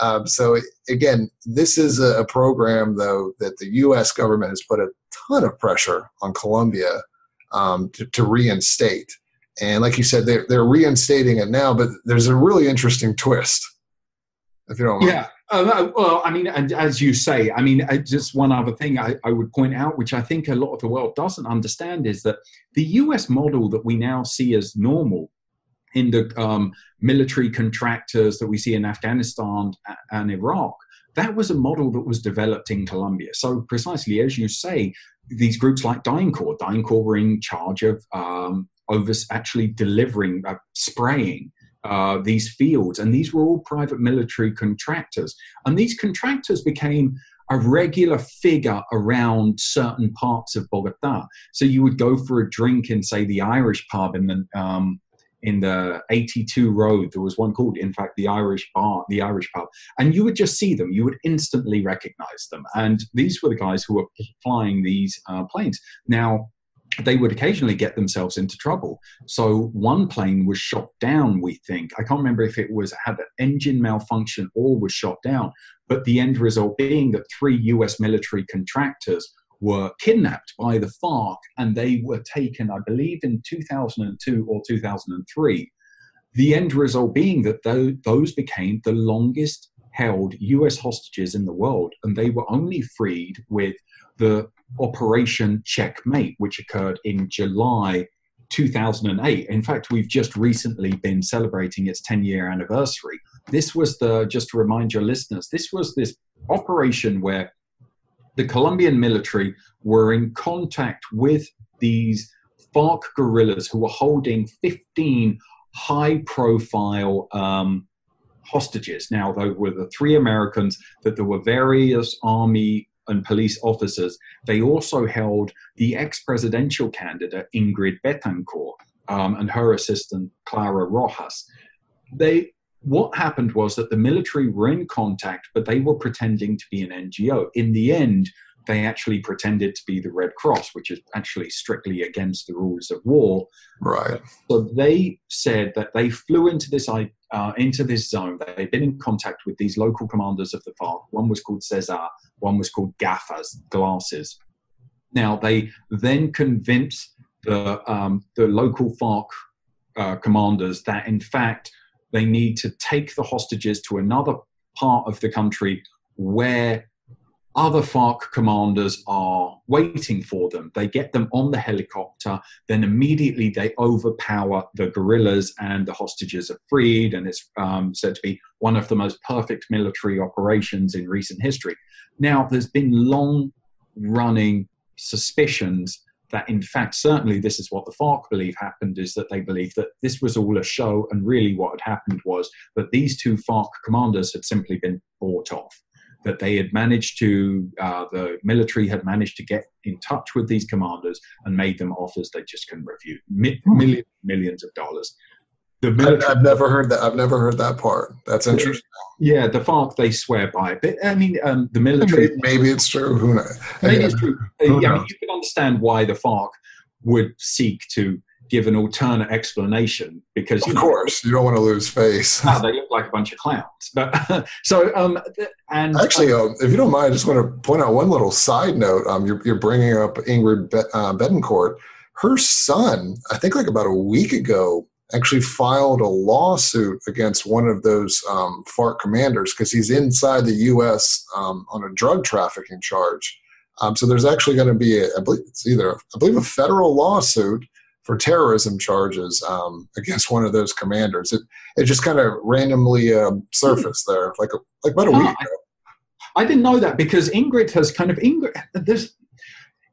um, so again, this is a, a, program though that the U.S. government has put a ton of pressure on Colombia um, to, to, reinstate. And like you said, they're, they're reinstating it now, but there's a really interesting twist. If you don't mind. Yeah. Uh, well, I mean, and as you say, I mean, uh, just one other thing I, I, would point out, which I think a lot of the world doesn't understand, is that the US model that we now see as normal in the um, military contractors that we see in Afghanistan and Iraq, that was a model that was developed in Colombia. So precisely as you say, these groups like DynCorp, DynCorp were in charge of um, over actually delivering, uh, spraying uh, these fields, and these were all private military contractors. And these contractors became a regular figure around certain parts of Bogota. So you would go for a drink in, say, the Irish pub in the um, in the 82 road there was one called in fact the irish bar the irish pub. And you would just see them. You would instantly recognize them. And these were the guys who were flying these uh, planes. Now they would occasionally get themselves into trouble. So one plane was shot down, we think. I can't remember if it was had an engine malfunction or was shot down, but the end result being that three US military contractors were kidnapped by the FARC and they were taken, I believe, in 2002 or 2003. The end result being that those became the longest held US hostages in the world, and they were only freed with the Operation Checkmate, which occurred in July 2008. In fact, we've just recently been celebrating its 10 year anniversary. This was the, just to remind your listeners, this was this operation where the Colombian military were in contact with these FARC guerrillas who were holding 15 high profile um, hostages. Now, there were the three Americans, that there were various army and police officers. They also held the ex presidential candidate Ingrid Betancourt um, and her assistant Clara Rojas. They what happened was that the military were in contact, but they were pretending to be an NGO. In the end, they actually pretended to be the Red Cross, which is actually strictly against the rules of war. Right. So they said that they flew into this uh, into this zone. They'd been in contact with these local commanders of the FARC. One was called Cesar. One was called Gafas, glasses. Now they then convinced the um, the local FARC uh, commanders that in fact they need to take the hostages to another part of the country where other FARC commanders are waiting for them. They get them on the helicopter, then immediately they overpower the guerrillas, and the hostages are freed. And it's um, said to be one of the most perfect military operations in recent history. Now, there's been long running suspicions that in fact certainly this is what the FARC believe happened is that they believe that this was all a show and really what had happened was that these two FARC commanders had simply been bought off. that they had managed to, uh, the military had managed to get in touch with these commanders and made them offers they just couldn't refuse, Mi- millions, millions of dollars. The military, I've, never heard that. I've never heard that part. That's interesting. Yeah, the FARC they swear by it, but I mean, um, the military. Maybe, maybe, it's true. Who knows? Maybe it's true. Who yeah, I mean, you can understand why the FARC would seek to give an alternate explanation because of course know, you don't want to lose face. Ah, they look like a bunch of clowns. But so um, and actually, um, if you don't mind, I just want to point out one little side note. Um, you're, you're bringing up Ingrid Be- uh, Betancourt. Her son, I think, like about a week ago, actually filed a lawsuit against one of those um, FARC commanders because he's inside the U.S. Um, on a drug trafficking charge. Um, so there's actually going to be, a, I believe it's either, I believe, a federal lawsuit for terrorism charges um, against one of those commanders. It it just kind of randomly uh, surfaced there, like a, like about a week ago. I, I didn't know that because Ingrid has kind of Ingrid. There's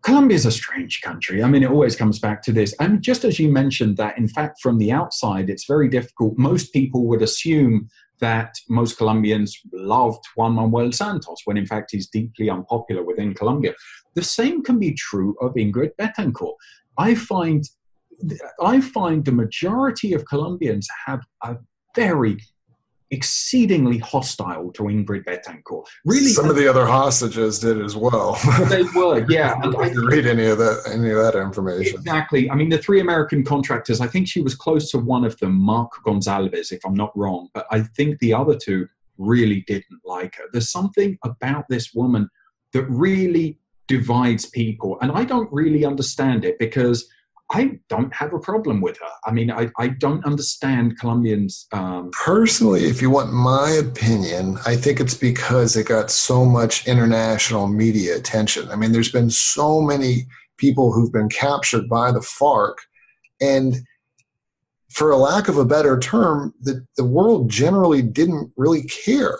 Colombia is a strange country. I mean, it always comes back to this. And just as you mentioned that, in fact, from the outside, it's very difficult. Most people would assume that most Colombians loved Juan Manuel Santos, when in fact he's deeply unpopular within Colombia. The same can be true of Ingrid Betancourt. I find I find the majority of Colombians have a very exceedingly hostile to Ingrid Betancourt. Really, some of the other hostages did as well. they were, yeah. I didn't read any of that, any of that information. Exactly. I mean, the three American contractors. I think she was close to one of them, Marc Gonsalves, if I'm not wrong. But I think the other two really didn't like her. There's something about this woman that really divides people, and I don't really understand it because I don't have a problem with her. I mean, I, I don't understand Colombians. Um, Personally, if you want my opinion, I think it's because it got so much international media attention. I mean, there's been so many people who've been captured by the FARC, and for a lack of a better term, the, the world generally didn't really care.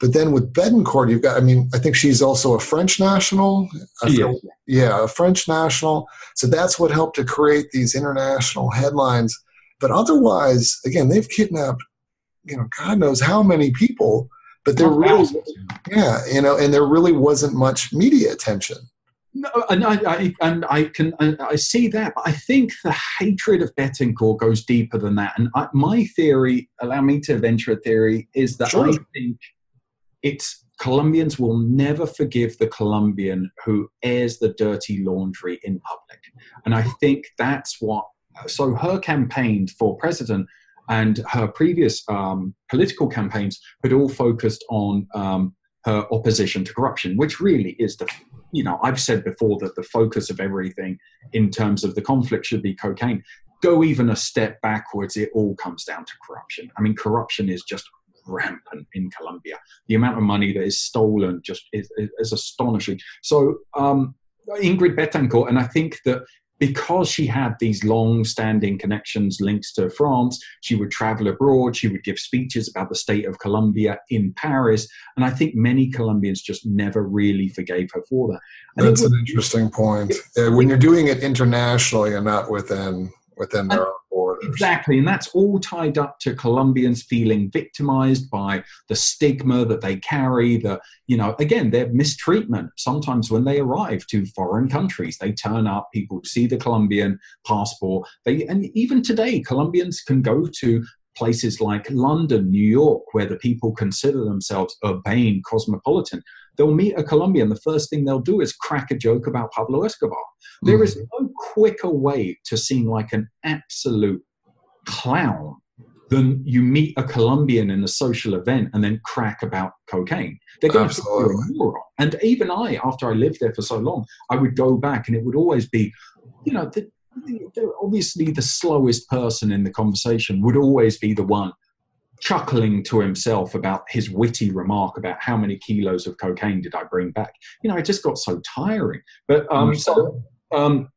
But then with Betancourt, you've got, I mean, I think she's also a French national. Yeah. yeah, a French national. So that's what helped to create these international headlines. But otherwise, again, they've kidnapped, you know, God knows how many people, but there really, yeah, you know, and there really wasn't much media attention. No, and I, I, and I can I see that, but I think the hatred of Betancourt goes deeper than that. And I, my theory, allow me to venture a theory, is that sure. I think it's Colombians will never forgive the Colombian who airs the dirty laundry in public. And I think that's what, so her campaign for president and her previous um, political campaigns had all focused on um, her opposition to corruption, which really is the, you know, I've said before that the focus of everything in terms of the conflict should be cocaine. Go even a step backwards, it all comes down to corruption. I mean, corruption is just rampant in Colombia. The amount of money that is stolen just is, is astonishing. So um, Ingrid Betancourt, and I think that because she had these long-standing connections, links to France, she would travel abroad. She would give speeches about the state of Colombia in Paris, and I think many Colombians just never really forgave her for that. That's an interesting point. It, when you're doing it internationally and not within within their own borders. Exactly, and that's all tied up to Colombians feeling victimized by the stigma that they carry. The you know, again, their mistreatment. Sometimes when they arrive to foreign countries, they turn up. People see the Colombian passport. They and even today, Colombians can go to places like London, New York, where the people consider themselves urbane, cosmopolitan, they'll meet a Colombian. The first thing they'll do is crack a joke about Pablo Escobar. Mm. There is no quicker way to seem like an absolute clown than you meet a Colombian in a social event and then crack about cocaine. They're going Absolutely. to you a moron. And even I, after I lived there for so long, I would go back and it would always be, you know, the, the, obviously the slowest person in the conversation would always be the one chuckling to himself about his witty remark about how many kilos of cocaine did I bring back. You know, it just got so tiring. But um, so um,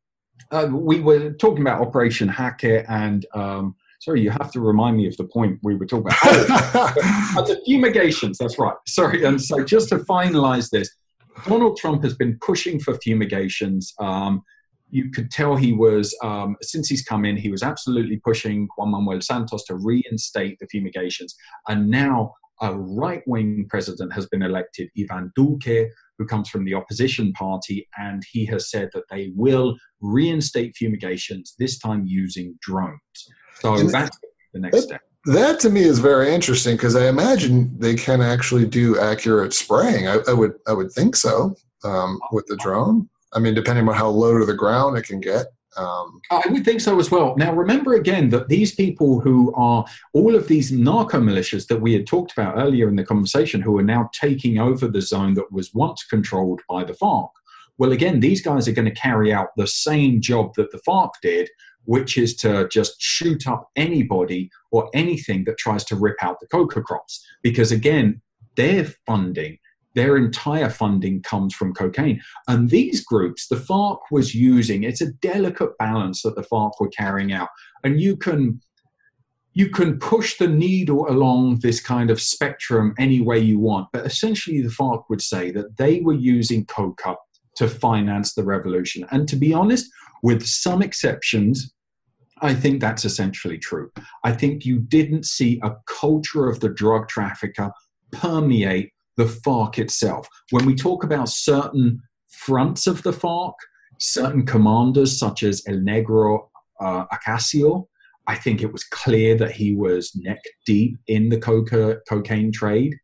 uh, we were talking about Operation Jaque and. Um, sorry, you have to remind me of the point we were talking about. Oh, uh, the fumigations, that's right. Sorry. And so just to finalize this, Donald Trump has been pushing for fumigations. Um, you could tell he was, um, since he's come in, he was absolutely pushing Juan Manuel Santos to reinstate the fumigations. And now a right wing president has been elected, Ivan Duque, who comes from the opposition party, and he has said that they will reinstate fumigations, this time using drones. So and that's the next that, step. That to me is very interesting because I imagine they can actually do accurate spraying. I, I would I would think so um, with the drone. I mean, depending on how low to the ground it can get. Um, I would think so as well. Now, remember again that these people who are all of these narco militias that we had talked about earlier in the conversation, who are now taking over the zone that was once controlled by the FARC. Well, again, these guys are going to carry out the same job that the FARC did, which is to just shoot up anybody or anything that tries to rip out the coca crops. Because again, their funding their entire funding comes from cocaine. And these groups, the FARC was using, it's a delicate balance that the FARC were carrying out. And you can you can push the needle along this kind of spectrum any way you want. But essentially, the FARC would say that they were using coca to finance the revolution. And to be honest, with some exceptions, I think that's essentially true. I think you didn't see a culture of the drug trafficker permeate the FARC itself. When we talk about certain fronts of the FARC, certain commanders such as El Negro uh, Acacio, I think it was clear that he was neck deep in the coca- cocaine trade.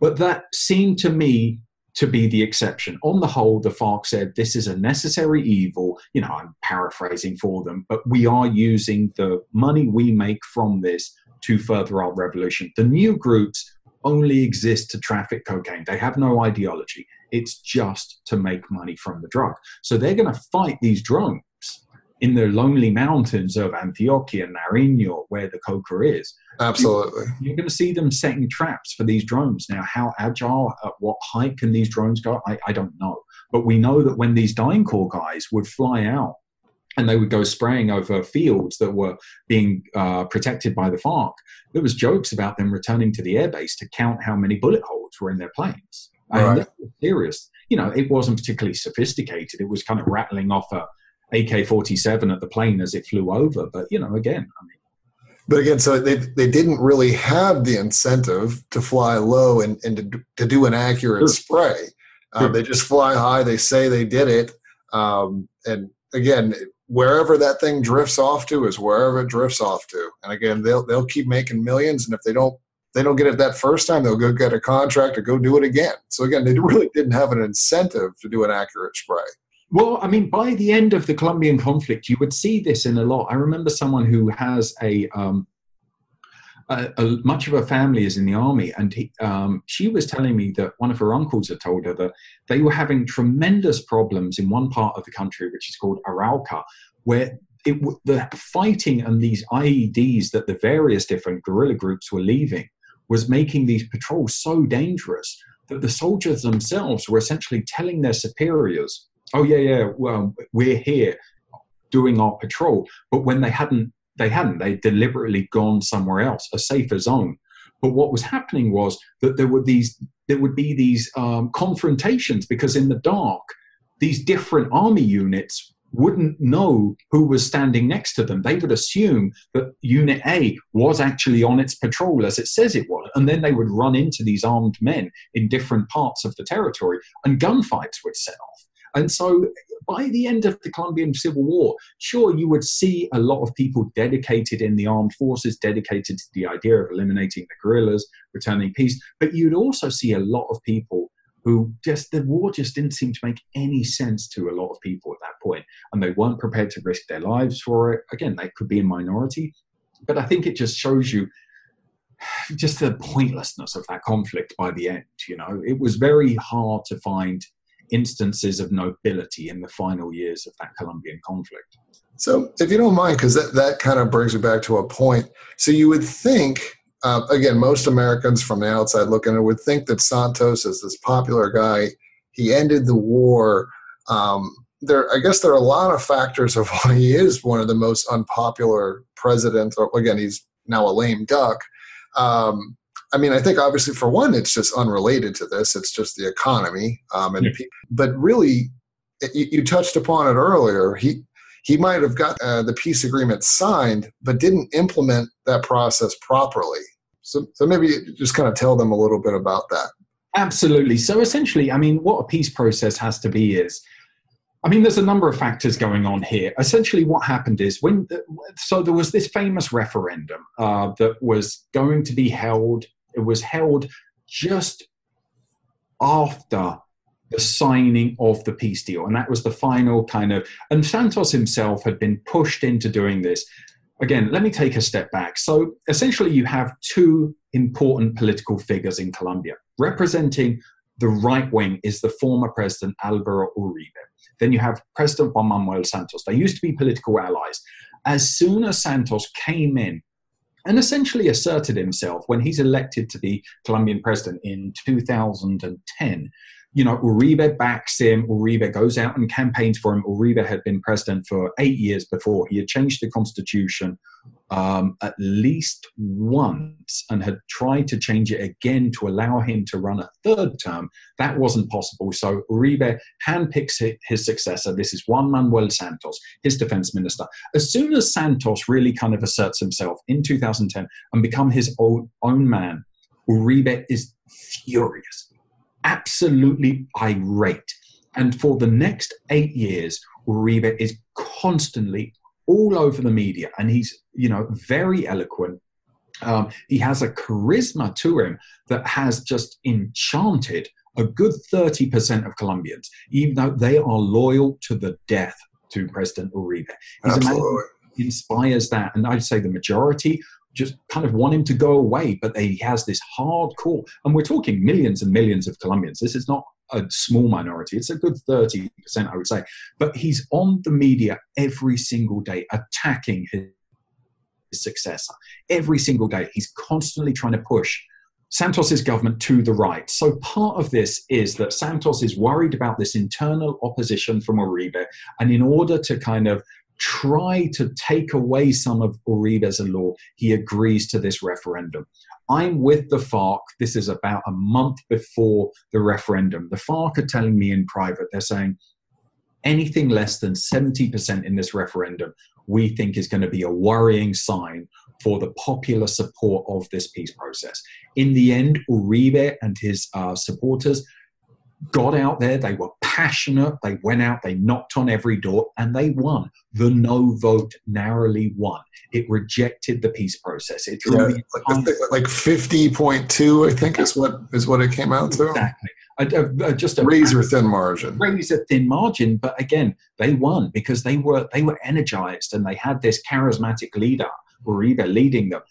But that seemed to me to be the exception. On the whole, the FARC said this is a necessary evil. You know, I'm paraphrasing for them, but we are using the money we make from this to further our revolution. The new groups only exist to traffic cocaine. They have no ideology. It's just to make money from the drug. So they're going to fight these drones in the lonely mountains of Antioquia, and Nariño, where the coca is. Absolutely. You're going to see them setting traps for these drones. Now, how agile, at what height can these drones go? I, I don't know. But we know that when these DynCorp guys would fly out and they would go spraying over fields that were being uh, protected by the FARC. There was jokes about them returning to the airbase to count how many bullet holes were in their planes. Right. And serious. You know, it wasn't particularly sophisticated. It was kind of rattling off a AK-47 at the plane as it flew over. But you know, again, I mean. But again, so they they didn't really have the incentive to fly low and, and to, to do an accurate spray. Um. They just fly high. They say they did it, um, and again, wherever that thing drifts off to is wherever it drifts off to. And again, they'll they'll keep making millions, and if they don't they don't get it that first time, they'll go get a contract or go do it again. So again, they really didn't have an incentive to do an accurate spray. Well, I mean, by the end of the Colombian conflict, you would see this in a lot. I remember someone who has a um, a, much of her family is in the army, and he, um, she was telling me that one of her uncles had told her that they were having tremendous problems in one part of the country, which is called Arauca, where it, the fighting and these IEDs that the various different guerrilla groups were leaving was making these patrols so dangerous that the soldiers themselves were essentially telling their superiors, "Oh yeah, yeah, well, we're here." doing our patrol but when they hadn't they hadn't. They'd deliberately gone somewhere else, a safer zone. But what was happening was that there were these, there would be these um, confrontations because in the dark, these different army units wouldn't know who was standing next to them. They would assume that Unit A was actually on its patrol as it says it was. And then they would run into these armed men in different parts of the territory and gunfights would set off. And so by the end of the Colombian Civil War, sure, you would see a lot of people dedicated in the armed forces, dedicated to the idea of eliminating the guerrillas, returning peace, but you'd also see a lot of people who just the war just didn't seem to make any sense to a lot of people at that point. And they weren't prepared to risk their lives for it. Again they could be a minority. But i think it just shows you just the pointlessness of that conflict by the end you know? It was very hard to find instances of nobility in the final years of that Colombian conflict. So, if you don't mind, because that, that kind of brings me back to a point. So, you would think, uh, again, most Americans from the outside looking it would think that Santos is this popular guy. He ended the war. Um, there, I guess there are a lot of factors of why he is one of the most unpopular presidents. Again, he's now a lame duck. Um, I mean, I think obviously for one, it's just unrelated to this. It's just the economy, um, and yeah. but really, you, you, touched upon it earlier. He he might have got uh, the peace agreement signed, but didn't implement that process properly. So, so maybe just kind of tell them a little bit about that. Absolutely. So essentially, I mean, what a peace process has to be is, I mean, there's a number of factors going on here. Essentially, what happened is when, so there was this famous referendum uh, that was going to be held. It was held just after the signing of the peace deal, and that was the final kind of. And Santos himself had been pushed into doing this again, let me take a step back. So essentially, you have two important political figures in Colombia. Representing the right wing is the former president Alvaro Uribe. Then you have President Juan Manuel Santos. They used to be political allies. As soon as Santos came in and essentially asserted himself when he's elected to be Colombian president in 2010, you know, Uribe backs him. Uribe goes out and campaigns for him. Uribe had been president for eight years before. He had changed the constitution um, at least once and had tried to change it again to allow him to run a third term. That wasn't possible. So Uribe handpicks his successor. This is Juan Manuel Santos, his defense minister. As soon as Santos really kind of asserts himself in 2010 and become his own, own man, Uribe is furious absolutely irate. And for the next eight years, Uribe is constantly all over the media, and he's you know very eloquent. Um, he has a charisma to him that has just enchanted a good 30% of Colombians, even though they are loyal to the death to President Uribe. He's Absolutely. inspires that. And I'd say the majority just kind of want him to go away, but he has this hardcore, and we're talking millions and millions of Colombians. This is not a small minority, it's a good 30%, I would say. But he's on the media every single day attacking his successor. Every single day, he's constantly trying to push Santos's government to the right. So part of this is that Santos is worried about this internal opposition from Uribe, and in order to kind of try to take away some of Uribe's law, he agrees to this referendum. I'm with the FARC. This is about a month before the referendum. The FARC are telling me in private, they're saying anything less than 70% in this referendum, we think is going to be a worrying sign for the popular support of this peace process. In the end, Uribe and his uh, supporters got out there, they were passionate, they went out, they knocked on every door, and they won. The no vote narrowly won. It rejected the peace process. It yeah, like, like fifty point two, I think is what is what it came out to. Exactly. A, a, just a razor thin margin. Razor thin margin, but again, they won because they were they were energized and they had this charismatic leader, Uribe, leading them.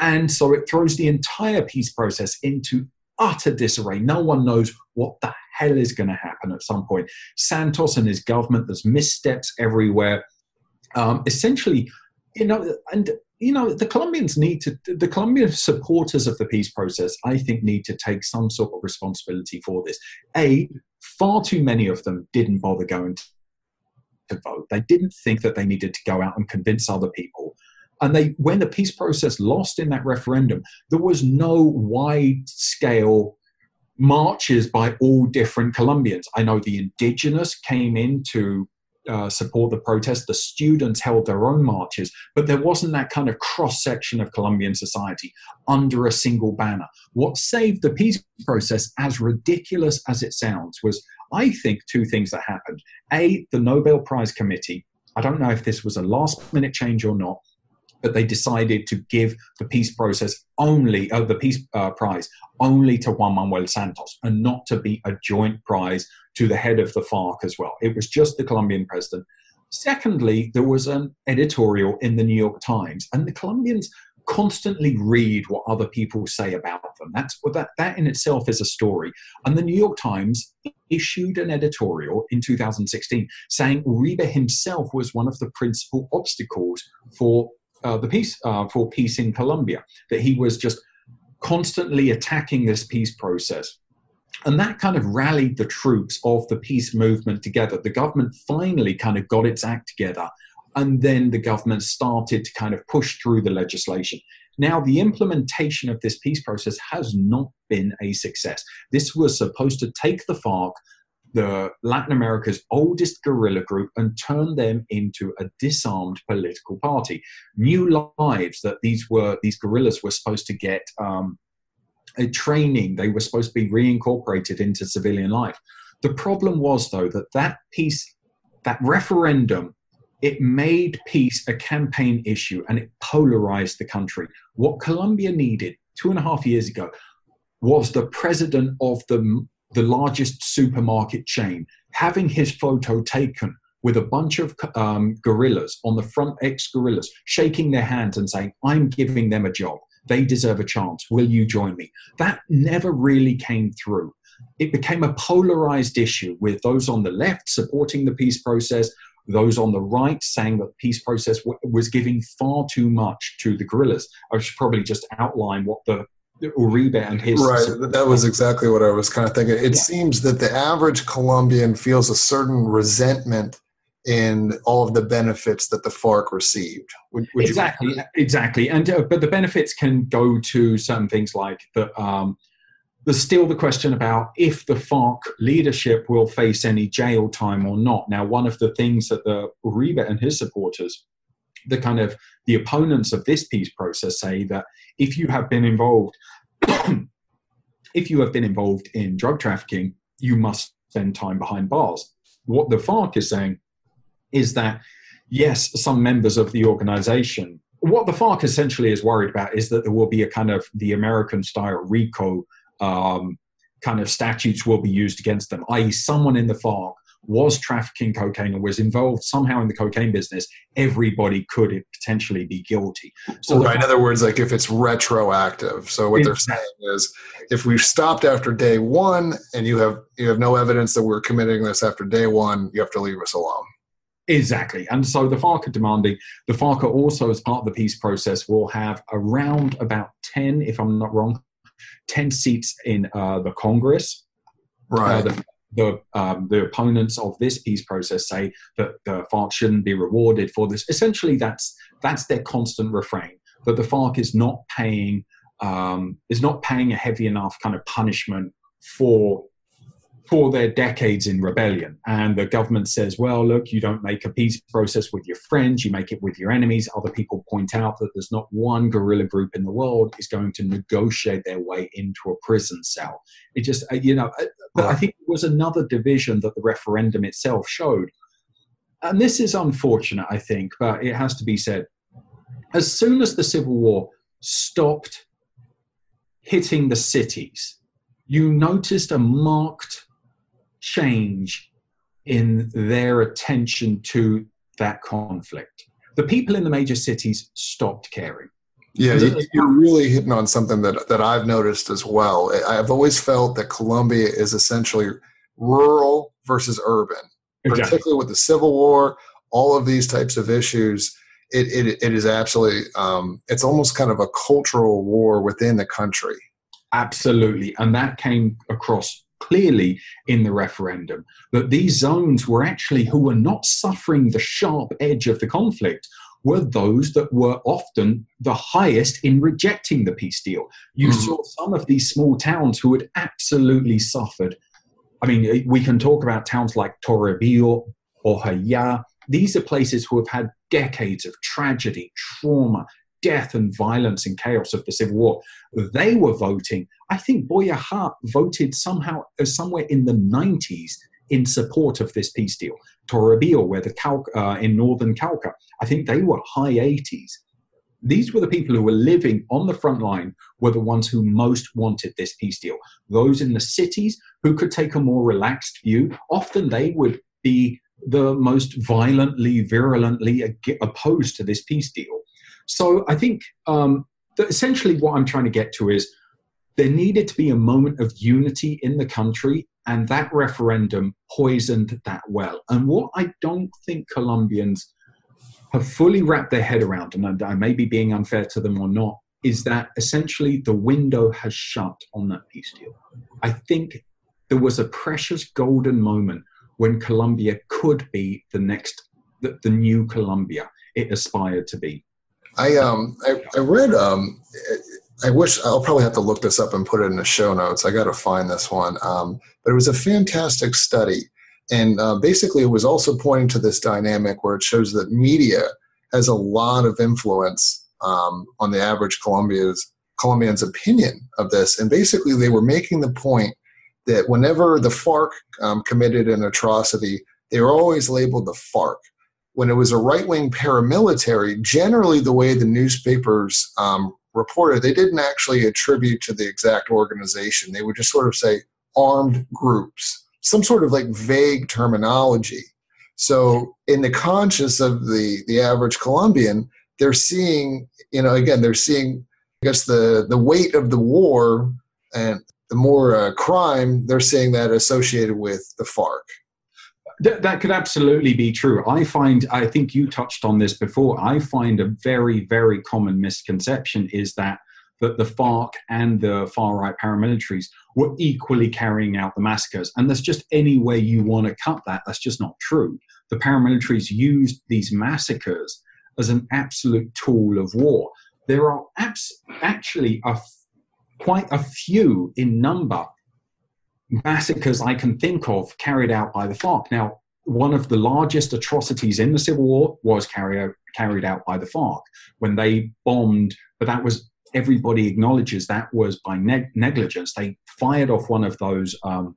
And so it throws the entire peace process into utter disarray. No one knows what the hell is going to happen at some point. Santos and his government, there's missteps everywhere. Um, essentially, you know, and you know, the Colombians need to, the Colombian supporters of the peace process, I think, need to take some sort of responsibility for this. A, far too many of them didn't bother going to vote. They didn't think that they needed to go out and convince other people. And they, when the peace process lost in that referendum, there was no wide scale marches by all different Colombians. I know the indigenous came in to uh, support the protest. The students held their own marches, but there wasn't that kind of cross section of Colombian society under a single banner. What saved the peace process, as ridiculous as it sounds, was I think two things that happened. A, the Nobel Prize Committee. I don't know if this was a last minute change or not, but they decided to give the peace process only, uh, the peace uh, prize only to Juan Manuel Santos and not to be a joint prize to the head of the FARC as well. It was just the Colombian president. Secondly, there was an editorial in the New York Times, and the Colombians constantly read what other people say about them. That's that, that in itself is a story. And the New York Times issued an editorial in 2016 saying Uribe himself was one of the principal obstacles for uh, the peace uh, for peace in Colombia, that he was just constantly attacking this peace process. And that kind of rallied the troops of the peace movement together. The government finally kind of got its act together. And then the government started to kind of push through the legislation. Now, the implementation of this peace process has not been a success. This was supposed to take the FARC the Latin America's oldest guerrilla group and turned them into a disarmed political party. New lives that these were these guerrillas were supposed to get um, a training. They were supposed to be reincorporated into civilian life. The problem was though that that peace, that referendum, it made peace a campaign issue and it polarized the country. What Colombia needed two and a half years ago was the president of the the largest supermarket chain, having his photo taken with a bunch of um, guerrillas on the front, ex guerrillas, shaking their hands and saying, I'm giving them a job. They deserve a chance. Will you join me? That never really came through. It became a polarized issue with those on the left supporting the peace process, those on the right saying that the peace process w- was giving far too much to the guerrillas. I should probably just outline what the Uribe and his right. That was exactly what I was kind of thinking. It Yeah. seems that the average Colombian feels a certain resentment in all of the benefits that the FARC received. Would, would exactly, exactly. And uh, but the benefits can go to certain things like the. Um, there's still the question about if the FARC leadership will face any jail time or not. Now, one of the things that the Uribe and his supporters, the kind of the opponents of this peace process, say that if you have been involved, if you have been involved in drug trafficking, you must spend time behind bars. What the FARC is saying is that yes, some members of the organization. What the FARC essentially is worried about is that there will be a kind of the American style RICO um, kind of statutes will be used against them, i.e., someone in the FARC was trafficking cocaine and was involved somehow in the cocaine business, everybody could potentially be guilty. So right. In other words, like if it's retroactive. So what they're saying is, if we stopped after day one and you have you have no evidence that we're committing this after day one, you have to leave us alone. Exactly. And so the FARC are demanding, the FARC are also, as part of the peace process, will have around about 10, if I'm not wrong, 10 seats in uh, the Congress. Uh, Right. the the, um, the opponents of this peace process say that the FARC shouldn't be rewarded for this. Essentially, that's that's their constant refrain that the FARC is not paying um, is not paying a heavy enough kind of punishment for for their decades in rebellion. And the government says, well, look, you don't make a peace process with your friends, you make it with your enemies. Other people point out that there's not one guerrilla group in the world is going to negotiate their way into a prison cell. It just, uh, you know, uh, but I think it was another division that the referendum itself showed. And this is unfortunate, I think, but it has to be said. As soon as the Civil War stopped hitting the cities, you noticed a marked change in their attention to that conflict. The people in the major cities stopped caring. Yeah, you- you're really hitting on something that, that I've noticed as well. I've always felt that Colombia is essentially rural versus urban, particularly with the Civil War, all of these types of issues. It, it, it is absolutely, um, it's almost kind of a cultural war within the country. Absolutely. And that came across clearly in the referendum that these zones were actually who were not suffering the sharp edge of the conflict were those that were often the highest in rejecting the peace deal. You Mhm. saw some of these small towns who had absolutely suffered. I mean, we can talk about towns like Toribío or Haya. These are places who have had decades of tragedy, trauma, death, and violence and chaos of the Civil War. They were voting. I think Bojayá voted somehow uh, somewhere in the 90s in support of this peace deal. Toribío, where the Cal- uh, in northern Cauca, I think they were high 80s. These were the people who were living on the front line, were the ones who most wanted this peace deal. Those in the cities who could take a more relaxed view, often they would be the most violently, virulently opposed to this peace deal. So I think um, that essentially what I'm trying to get to is there needed to be a moment of unity in the country, and that referendum poisoned that well. And what I don't think Colombians have fully wrapped their head around, and I may be being unfair to them or not, is that essentially the window has shut on that peace deal. I think there was a precious golden moment when Colombia could be the next, the, the new Colombia it aspired to be. I um I, I read um I wish I'll probably have to look this up and put it in the show notes. I got to find this one. Um, but it was a fantastic study. And uh, basically, it was also pointing to this dynamic where it shows that media has a lot of influence um, on the average Colombia's, Colombian's opinion of this. And basically, they were making the point that whenever the FARC um, committed an atrocity, they were always labeled the FARC. When it was a right wing paramilitary, generally the way the newspapers um, reported, they didn't actually attribute to the exact organization. They would just sort of say armed groups, some sort of like vague terminology. So in the conscious of the the average Colombian, they're seeing, you know, again, they're seeing, I guess the the weight of the war and the more uh, crime, they're seeing that associated with the FARC. That, that could absolutely be true. I find, I think you touched on this before. I find a very, very common misconception is that that the FARC and the far right paramilitaries were equally carrying out the massacres. And there's just any way you want to cut that. That's just not true. The paramilitaries used these massacres as an absolute tool of war. There are abs- actually a f- quite a few in number massacres I can think of carried out by the FARC. Now, one of the largest atrocities in the Civil War was carry out, carried out by the FARC when they bombed, but that was everybody acknowledges that was by neg- negligence. They fired off one of those um,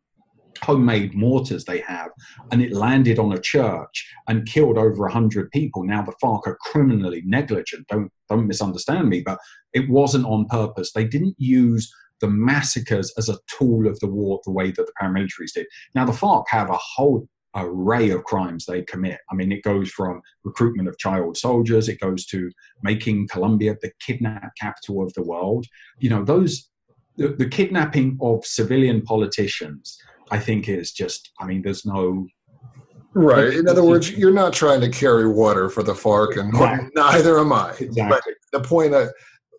homemade mortars they have, and it landed on a church and killed over a hundred people. Now the FARC are criminally negligent. Don't don't misunderstand me, but it wasn't on purpose. They didn't use the massacres as a tool of the war the way that the paramilitaries did. Now, the FARC have a whole array of crimes they commit. I mean, it goes from recruitment of child soldiers, it goes to making Colombia the kidnap capital of the world. You know, those, the, the kidnapping of civilian politicians, I think is just, I mean, there's no Right. In other words, you're not trying to carry water for the FARC, and exactly. neither am I. Exactly. But the point I,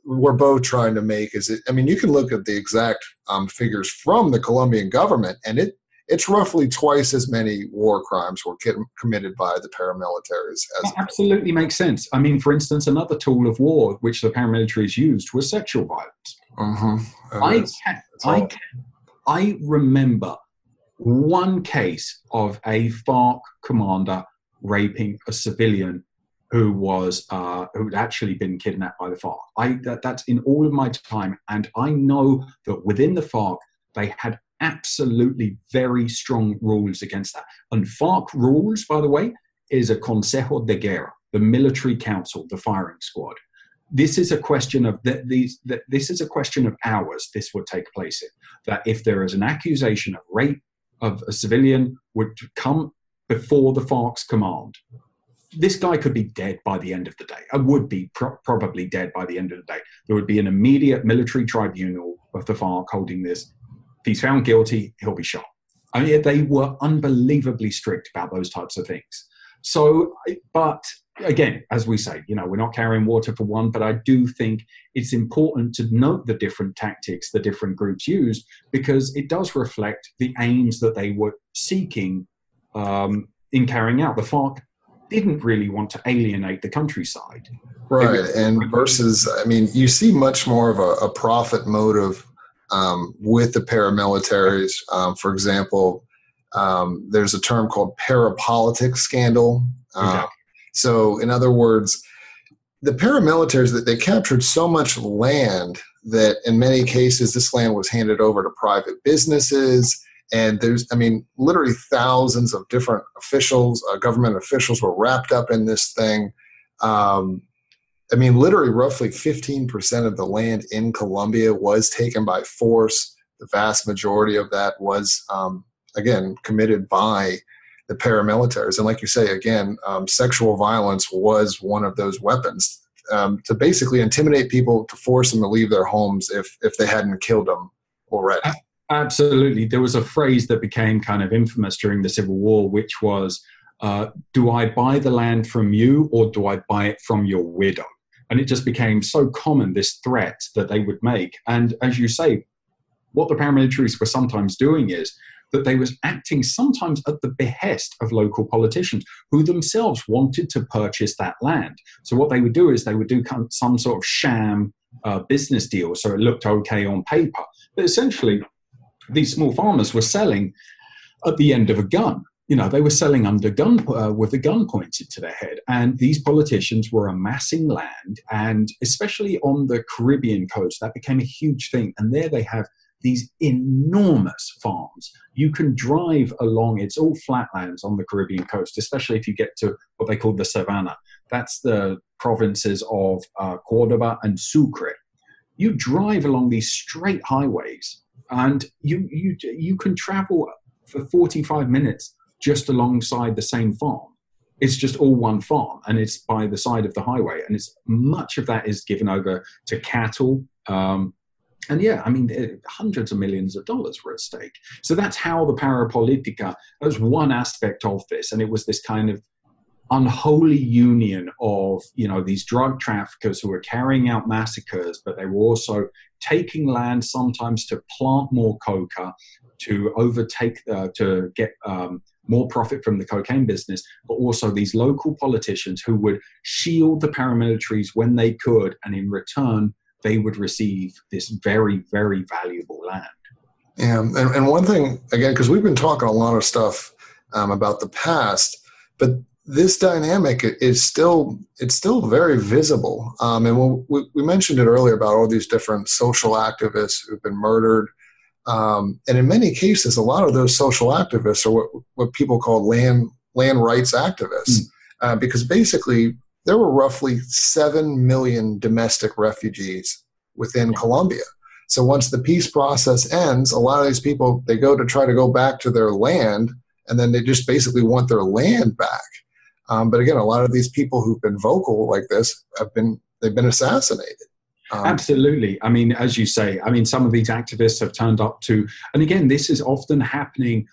we're both trying to make is it, I mean, you can look at the exact um, figures from the Colombian government, and it it's roughly twice as many war crimes were committed by the paramilitaries. As absolutely makes sense. I mean, for instance, another tool of war which the paramilitaries used was sexual violence. Mm-hmm. I, can, I, can, I remember one case of a FARC commander raping a civilian who was uh, who'd actually been kidnapped by the FARC. I that, that's in all of my time, and I know that within the FARC they had absolutely very strong rules against that. And FARC rules, by the way, is a Consejo de Guerra, the military council, the firing squad. This is a question of that these that this is a question of hours. This would take place in that if there is an accusation of rape of a civilian would come before the FARC's command this guy could be dead by the end of the day. I would be pro- probably dead by the end of the day. There would be an immediate military tribunal of the FARC holding this. If he's found guilty, he'll be shot. I mean, they were unbelievably strict about those types of things. So, but again, as we say, you know, we're not carrying water for one, but I do think it's important to note the different tactics the different groups used because it does reflect the aims that they were seeking um, in carrying out. The FARC didn't really want to alienate the countryside. Right. And versus, I mean, you see much more of a, a profit motive um, with the paramilitaries. Um, for example, um, there's a term called parapolitics scandal. Uh, okay. So, in other words, the paramilitaries that they captured so much land that in many cases this land was handed over to private businesses and there's i mean literally thousands of different officials uh, government officials were wrapped up in this thing. Um, i mean literally roughly 15% of the land in colombia was taken by force. The vast majority of that was um, again committed by the paramilitaries. And like you say again um, sexual violence was one of those weapons um, to basically intimidate people to force them to leave their homes if if they hadn't killed them already Absolutely. There was a phrase that became kind of infamous during the Civil War, which was, uh, Do I buy the land from you or do I buy it from your widow? And it just became so common, this threat that they would make. And as you say, what the paramilitaries were sometimes doing is that they was acting sometimes at the behest of local politicians who themselves wanted to purchase that land. So what they would do is they would do some sort of sham uh, business deal, so it looked okay on paper. But essentially, these small farmers were selling at the end of a gun. You know, they were selling under gun uh, with a gun pointed to their head, and these politicians were amassing land, and especially on the Caribbean coast, that became a huge thing. And there they have these enormous farms. You can drive along, it's all flatlands on the Caribbean coast, especially if you get to what they call the savannah. That's the provinces of uh, Cordoba and Sucre. You drive along these straight highways and you, you, you can travel for 45 minutes just alongside the same farm. It's just all one farm and it's by the side of the highway. And it's much of that is given over to cattle. Um, and yeah, I mean, eh, hundreds of millions of dollars were at stake. So that's how the parapolitica was one aspect of this. And it was this kind of unholy union of you know these drug traffickers who were carrying out massacres but they were also taking land sometimes to plant more coca to overtake uh, to get um, more profit from the cocaine business but also these local politicians who would shield the paramilitaries when they could and in return they would receive this very very valuable land. Yeah and, and one thing again because we've been talking a lot of stuff um, about the past but this dynamic is still it's still very visible. Um, and we, we mentioned it earlier about all these different social activists who've been murdered. Um, and in many cases a lot of those social activists are what, what people call land land rights activists. Mm. uh, because basically there were roughly 7 million domestic refugees within colombia. So once the peace process ends a lot of these people they go to try to go back to their land and then they just basically want their land back um, but again, a lot of these people who've been vocal like this have been they've been assassinated. Um, Absolutely. I mean, as you say, I mean, some of these activists have turned up to, and again, this is often happening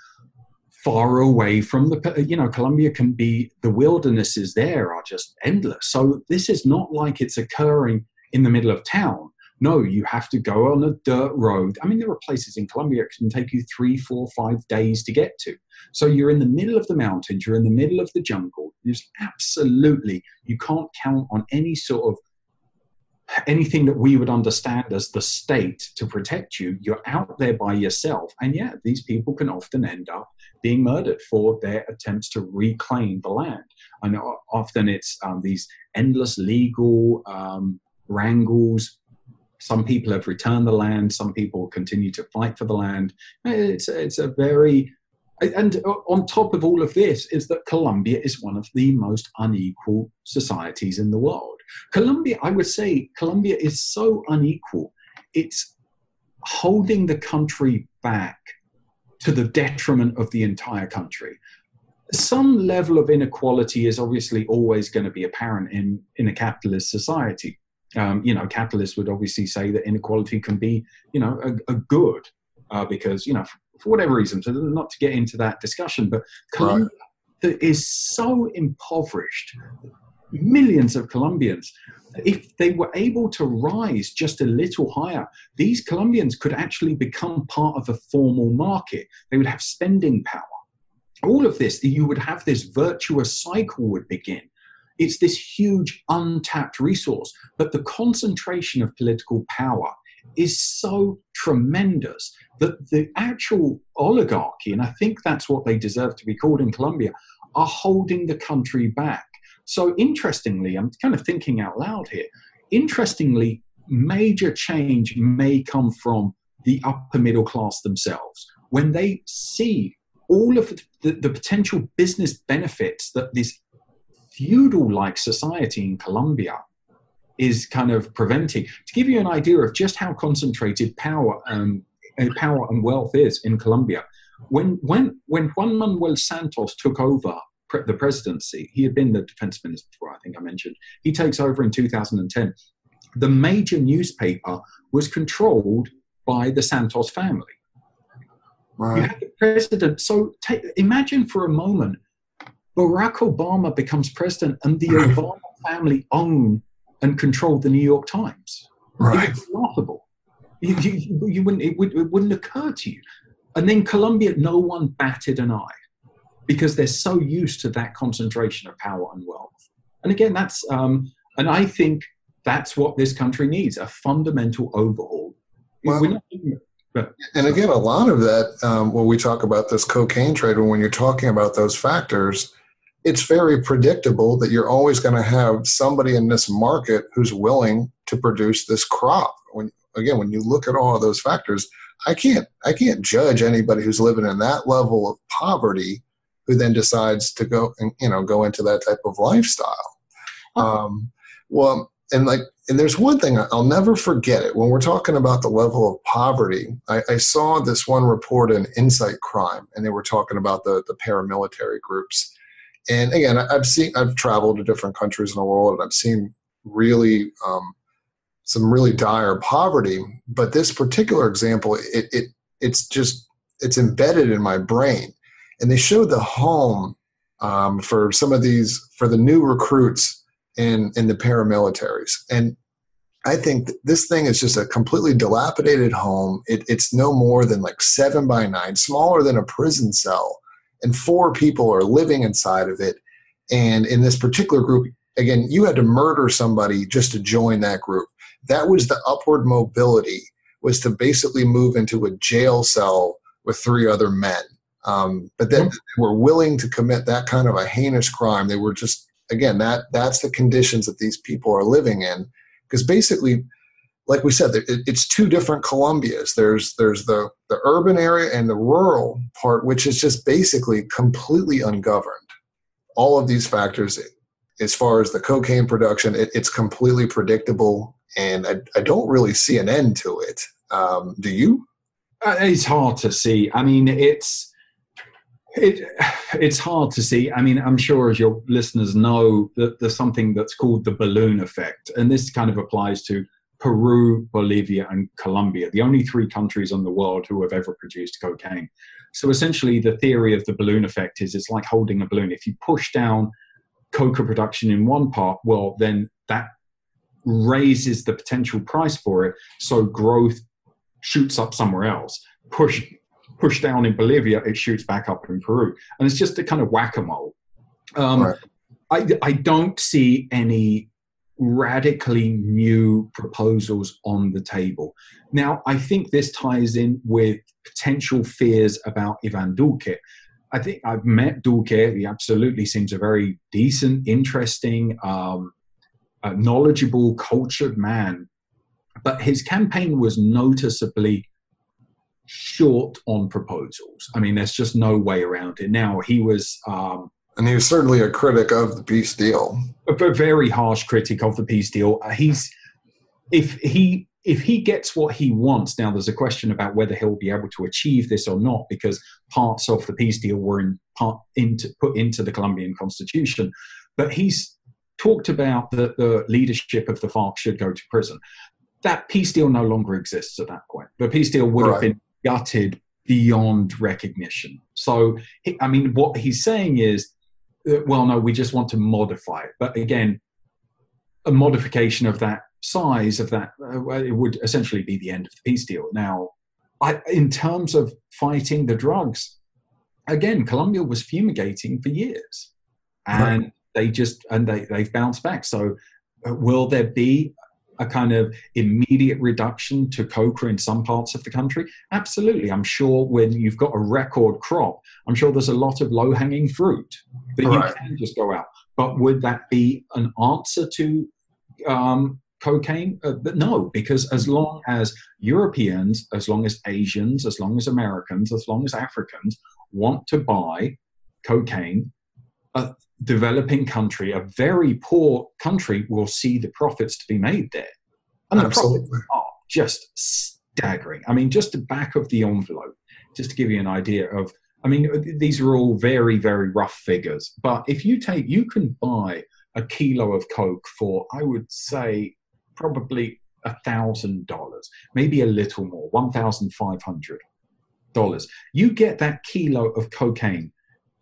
far away from the, you know, Colombia can be, the wildernesses there are just endless. So this is not like it's occurring in the middle of town. No, you have to go on a dirt road. I mean, there are places in Colombia it can take you three, four, five days to get to. So you're in the middle of the mountains, you're in the middle of the jungle. There's absolutely, you can't count on any sort of anything that we would understand as the state to protect you. You're out there by yourself. And yeah, these people can often end up being murdered for their attempts to reclaim the land. And often it's um, these endless legal um, wrangles some people have returned the land. Some people continue to fight for the land. It's, it's a very and on top of all of this is that Colombia is one of the most unequal societies in the world. Colombia, I would say, Colombia is so unequal. It's holding the country back to the detriment of the entire country. Some level of inequality is obviously always going to be apparent in, in a capitalist society um, you know, capitalists would obviously say that inequality can be, you know, a, a good uh, because, you know, for, for, whatever reason, so not to get into that discussion, but Colombia right. is so impoverished, millions of Colombians, if they were able to rise just a little higher, these Colombians could actually become part of a formal market. They would have spending power. All of this, you would have this virtuous cycle would begin it's this huge untapped resource, but the concentration of political power is so tremendous that the actual oligarchy, and I think that's what they deserve to be called in Colombia, are holding the country back. So, interestingly, I'm kind of thinking out loud here. Interestingly, major change may come from the upper middle class themselves when they see all of the, the, potential business benefits that this feudal like society in Colombia is kind of preventing. To give you an idea of just how concentrated power, um, uh, power and wealth is in Colombia, when, when, when Juan Manuel Santos took over pre- the presidency, he had been the defense minister before, I think I mentioned. He takes over in 2010. The major newspaper was controlled by the Santos family. Right. You had the president. So take, imagine for a moment Barack Obama becomes president and the Obama family own and control the New York Times. Right. It's laughable. You, you, you wouldn't, it, would, it wouldn't occur to you. And then Colombia, no one batted an eye because they're so used to that concentration of power and wealth. And again, that's, um, and I think that's what this country needs a fundamental overhaul. Well, We're not- but- And again, a lot of that, um, when we talk about this cocaine trade, when you're talking about those factors, it's very predictable that you're always going to have somebody in this market who's willing to produce this crop. When again, when you look at all of those factors, I can't I can't judge anybody who's living in that level of poverty who then decides to go and you know go into that type of lifestyle. Um, well, and like and there's one thing I'll never forget it when we're talking about the level of poverty. I, I saw this one report in Insight Crime, and they were talking about the the paramilitary groups. And again, I've seen I've traveled to different countries in the world, and I've seen really um, some really dire poverty. But this particular example, it, it it's just it's embedded in my brain. And they showed the home um, for some of these for the new recruits in in the paramilitaries, and I think th- this thing is just a completely dilapidated home. It, it's no more than like seven by nine, smaller than a prison cell, and four people are living inside of it. And in this particular group, again, you had to murder somebody just to join that group. That was the upward mobility, was to basically move into a jail cell with three other men. Um, but then they were willing to commit that kind of a heinous crime. They were just again that that's the conditions that these people are living in because basically like we said it's two different colombias there's there's the the urban area and the rural part which is just basically completely ungoverned all of these factors as far as the cocaine production it, it's completely predictable and I, I don't really see an end to it um, do you Uh, It's hard to see. I mean, it's it, it's hard to see. I mean, I'm sure as your listeners know that there's something that's called the balloon effect, and this kind of applies to Peru, Bolivia, and Colombia, the only three countries in the world who have ever produced cocaine. So essentially, the theory of the balloon effect is it's like holding a balloon. If you push down coca production in one part, well, then that raises the potential price for it. So growth shoots up somewhere else. Push push down in Bolivia, it shoots back up in Peru, and it's just a kind of whack a mole. Um, Right. I I don't see any radically new proposals on the table. Now, I think this ties in with potential fears about Ivan Duque. I think I've met Duque. He absolutely seems a very decent, interesting, um, knowledgeable, cultured man. But his campaign was noticeably short on proposals. I mean, there's just no way around it. Now, he was um, and he was certainly a critic of the peace deal A very harsh critic of the peace deal. Uh, He's if he if he gets what he wants. Now, there's a question about whether he'll be able to achieve this or not, because parts of the peace deal were in part into put into the Colombian constitution. But he's talked about that the leadership of the FARC should go to prison. That peace deal no longer exists at that point. The peace deal would have been gutted beyond recognition. So, I mean, what he's saying is well, no, we just want to modify it. But again, a modification of that size of that uh, it would essentially be the end of the peace deal. Now, I, in terms of fighting the drugs, again, Colombia was fumigating for years, and they just and they they've bounced back. So, uh, will there be a kind of immediate reduction to coca in some parts of the country? Absolutely. I'm sure when you've got a record crop, I'm sure there's a lot of low hanging fruit that Right. you can just go out. But would that be an answer to um, cocaine? Uh, but no, because as long as Europeans, as long as Asians, as long as Americans, as long as Africans want to buy cocaine, a developing country, a very poor country, will see the profits to be made there. And the profits are just staggering. I mean, just the back of the envelope, just to give you an idea of, I mean, these are all very, very rough figures. But if you take, you can buy a kilo of Coke for, I would say, probably a thousand dollars, maybe a little more, one thousand five hundred dollars. You get that kilo of cocaine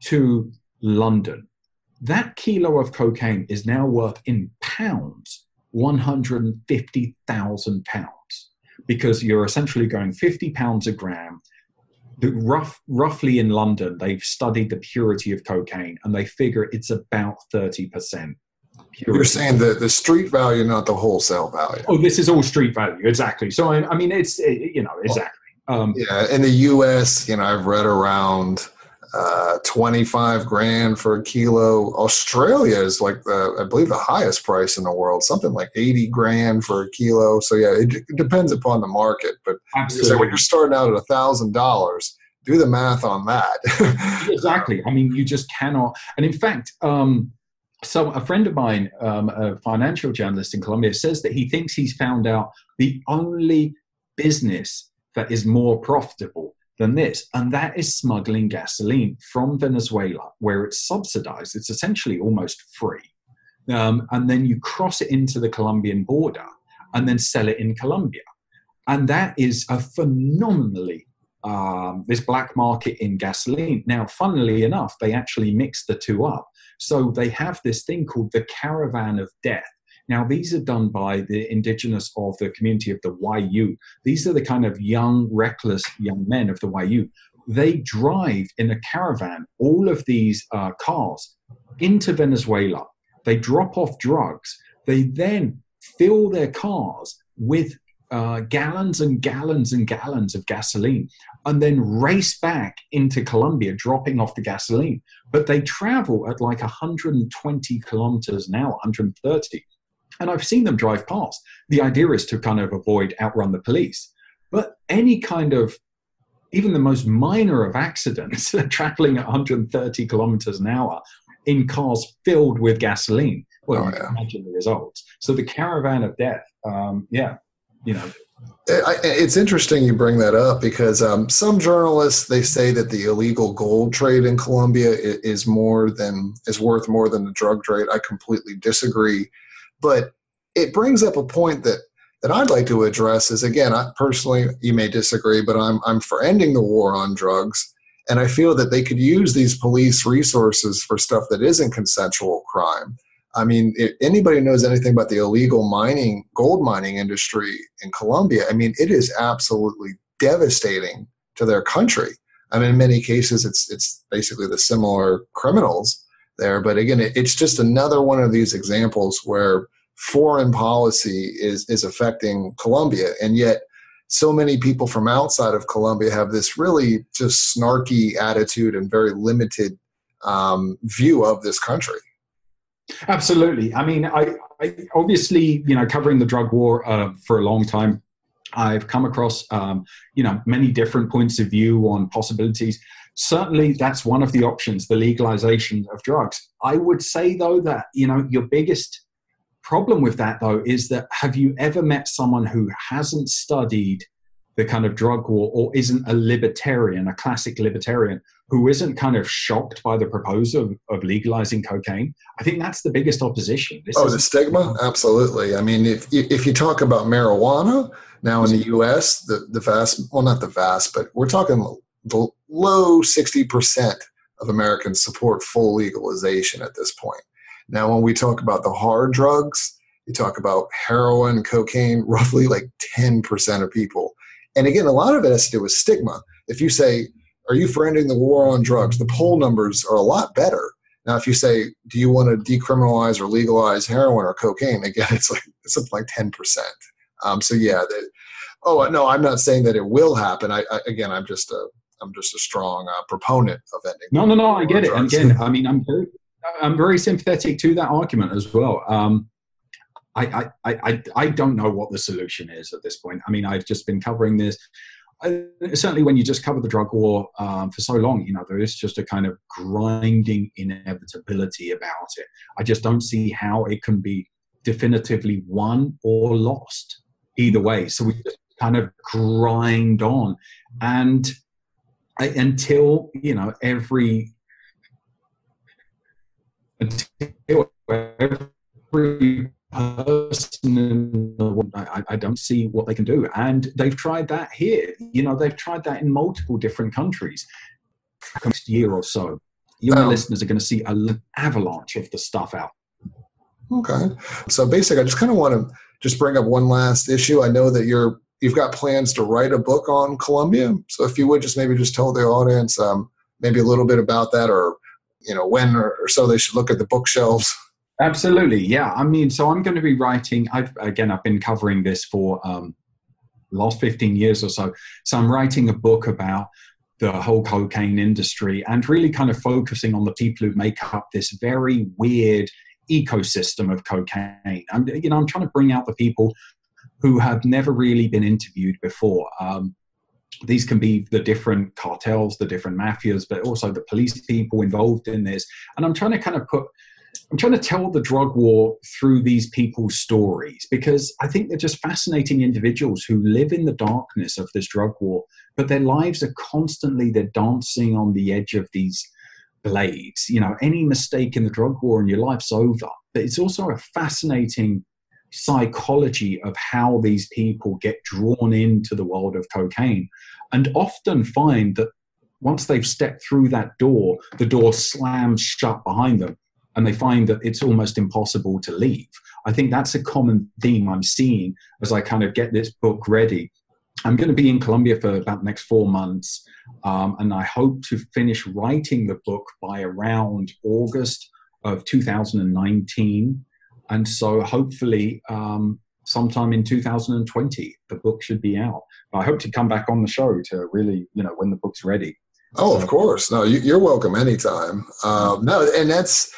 to London. That kilo of cocaine is now worth in pounds 150,000 pounds because you're essentially going 50 pounds a gram. The rough, roughly in London, they've studied the purity of cocaine and they figure it's about 30%. purity. You're saying the, the street value, not the wholesale value. Oh, this is all street value, exactly. So I, I mean, it's it, you know exactly. Um, Yeah, in the U.S., you know, I've read around uh, 25 grand for a kilo. Australia is like the, I believe, the highest price in the world, something like 80 grand for a kilo. So yeah, it, it depends upon the market. But absolutely. when you're starting out at a thousand dollars, do the math on that. exactly. I mean, you just cannot. And in fact, um, so a friend of mine, um, a financial journalist in Colombia, says that he thinks he's found out the only business that is more profitable than this, and that is smuggling gasoline from Venezuela, where it's subsidized. It's essentially almost free. Um, and then you cross it into the Colombian border and then sell it in Colombia. And that is a phenomenally um, this black market in gasoline. Now, funnily enough, they actually mix the two up. So they have this thing called the caravan of death. Now, these are done by the indigenous of the community of the Wayuu. These are the kind of young, reckless young men of the Wayuu. They drive in a caravan all of these uh, cars into Venezuela. They drop off drugs. They then fill their cars with uh, gallons and gallons and gallons of gasoline and then race back into Colombia, dropping off the gasoline. But they travel at like 120 kilometers an hour, 130. And I've seen them drive past. The idea is to kind of avoid outrun the police. But any kind of, even the most minor of accidents, traveling at 130 kilometers an hour in cars filled with gasoline, well, Oh, yeah. imagine the results. So the caravan of death, um, yeah, you know, it's interesting you bring that up because um, some journalists they say that the illegal gold trade in Colombia is more than is worth more than the drug trade. I completely disagree, but it brings up a point that that I'd like to address. Is again, I personally, you may disagree, but I'm I'm for ending the war on drugs, and I feel that they could use these police resources for stuff that isn't consensual crime. I mean, if anybody knows anything about the illegal mining, gold mining industry in Colombia, I mean, it is absolutely devastating to their country. I mean, in many cases, it's it's basically the similar criminals there. But again, it, it's just another one of these examples where foreign policy is is affecting Colombia, and yet so many people from outside of Colombia have this really just snarky attitude and very limited um, view of this country. Absolutely. I mean, I, I obviously, you know, covering the drug war uh, for a long time, I've come across, um, you know, many different points of view on possibilities. Certainly, that's one of the options, the legalization of drugs. I would say, though, that, you know, your biggest problem with that, though, is that have you ever met someone who hasn't studied the kind of drug war or isn't a libertarian, a classic libertarian, who isn't kind of shocked by the proposal of, of legalizing cocaine? I think that's the biggest opposition. This Oh, the stigma? Absolutely. I mean, if if you talk about marijuana now in the U.S., the the vast well, not the vast, but we're talking the low sixty percent of Americans support full legalization at this point. Now, when we talk about the hard drugs, you talk about heroin, cocaine, roughly like ten percent of people. And again, a lot of it has to do with stigma. If you say, "Are you for ending the war on drugs?" the poll numbers are a lot better now, if you say, "Do you want to decriminalize or legalize heroin or cocaine?" Again, it's like it's something like ten percent. Um, so yeah, oh no, I'm not saying that it will happen. I, I again, I'm just a I'm just a strong uh, proponent of ending. No, no, no. I get it. Again, I mean, I'm very, I'm very sympathetic to that argument as well. Um, I, I, I, I- don't know what the solution is at this point. I mean, I've just been covering this. I, certainly, when you just cover the drug war um, for so long, you know, there is just a kind of grinding inevitability about it. I just don't see how it can be definitively won or lost either way. So we just kind of grind on, and I, until you know every every person in the world, I, I don't see what they can do. And they've tried that here. You know, they've tried that in multiple different countries. Next year or so, your Um, listeners are going to see an avalanche of the stuff out. Okay. So basically, I just kind of want to just bring up one last issue. I know that you're you've got plans to write a book on Colombia. So if you would just maybe just tell the audience um, maybe a little bit about that, or you know when or, or so they should look at the bookshelves. Absolutely, yeah. I mean, so I'm going to be writing. I've again, I've been covering this for um, last 15 years or so. So I'm writing a book about the whole cocaine industry and really kind of focusing on the people who make up this very weird ecosystem of cocaine. I'm, you know, I'm trying to bring out the people who have never really been interviewed before. Um, these can be the different cartels, the different mafias, but also the police people involved in this. And I'm trying to kind of put I'm trying to tell the drug war through these people's stories because I think they're just fascinating individuals who live in the darkness of this drug war, but their lives are constantly they're dancing on the edge of these blades. You know, any mistake in the drug war and your life's over. But it's also a fascinating psychology of how these people get drawn into the world of cocaine and often find that once they've stepped through that door, the door slams shut behind them and they find that it's almost impossible to leave. I think that's a common theme I'm seeing as I kind of get this book ready. I'm going to be in Colombia for about the next four months, um, and I hope to finish writing the book by around August of 2019. And so hopefully, um, sometime in 2020, the book should be out. I hope to come back on the show to really, you know, when the book's ready. Oh, of course. No, you, are welcome anytime. Um, no, and that's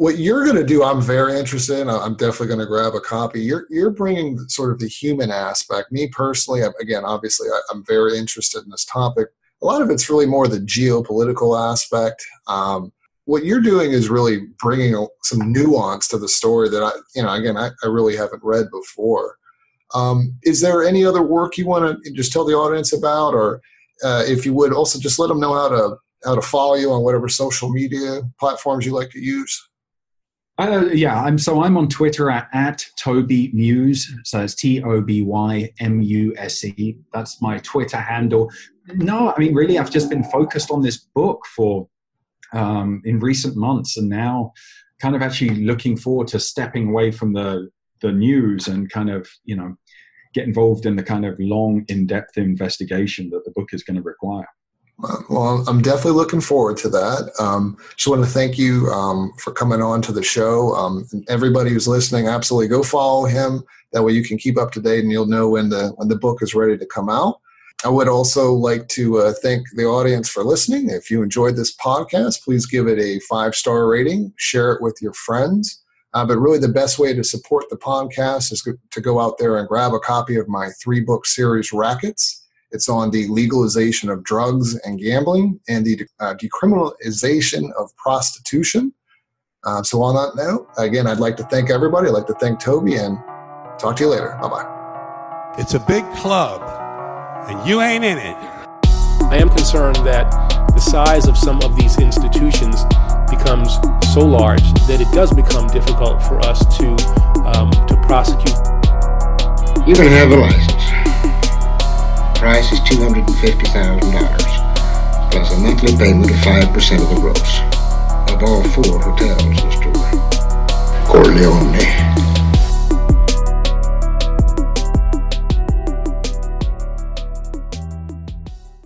what you're going to do i'm very interested in i'm definitely going to grab a copy you're, you're bringing sort of the human aspect me personally again obviously I, am very interested in this topic a lot of it's really more the geopolitical aspect um, what you're doing is really bringing some nuance to the story that i you know again i, I really haven't read before um, is there any other work you want to just tell the audience about or uh, if you would also just let them know how to how to follow you on whatever social media platforms you like to use uh, yeah, I'm so I'm on Twitter at, at Toby Muse. So it's T O B Y M U S E. That's my Twitter handle. No, I mean really, I've just been focused on this book for um, in recent months, and now kind of actually looking forward to stepping away from the the news and kind of you know get involved in the kind of long, in-depth investigation that the book is going to require. Well, I'm definitely looking forward to that. Um, just want to thank you um, for coming on to the show. Um, everybody who's listening, absolutely go follow him. That way, you can keep up to date, and you'll know when the when the book is ready to come out. I would also like to uh, thank the audience for listening. If you enjoyed this podcast, please give it a five star rating, share it with your friends. Uh, but really, the best way to support the podcast is to go out there and grab a copy of my three book series, Rackets. It's on the legalization of drugs and gambling and the uh, decriminalization of prostitution. Uh, so, on that note, again, I'd like to thank everybody. I'd like to thank Toby and talk to you later. Bye bye. It's a big club, and you ain't in it. I am concerned that the size of some of these institutions becomes so large that it does become difficult for us to um, to prosecute. You can have a license price is $250,000, plus a monthly payment of 5% of the gross, of all four hotels in the store. Corleone.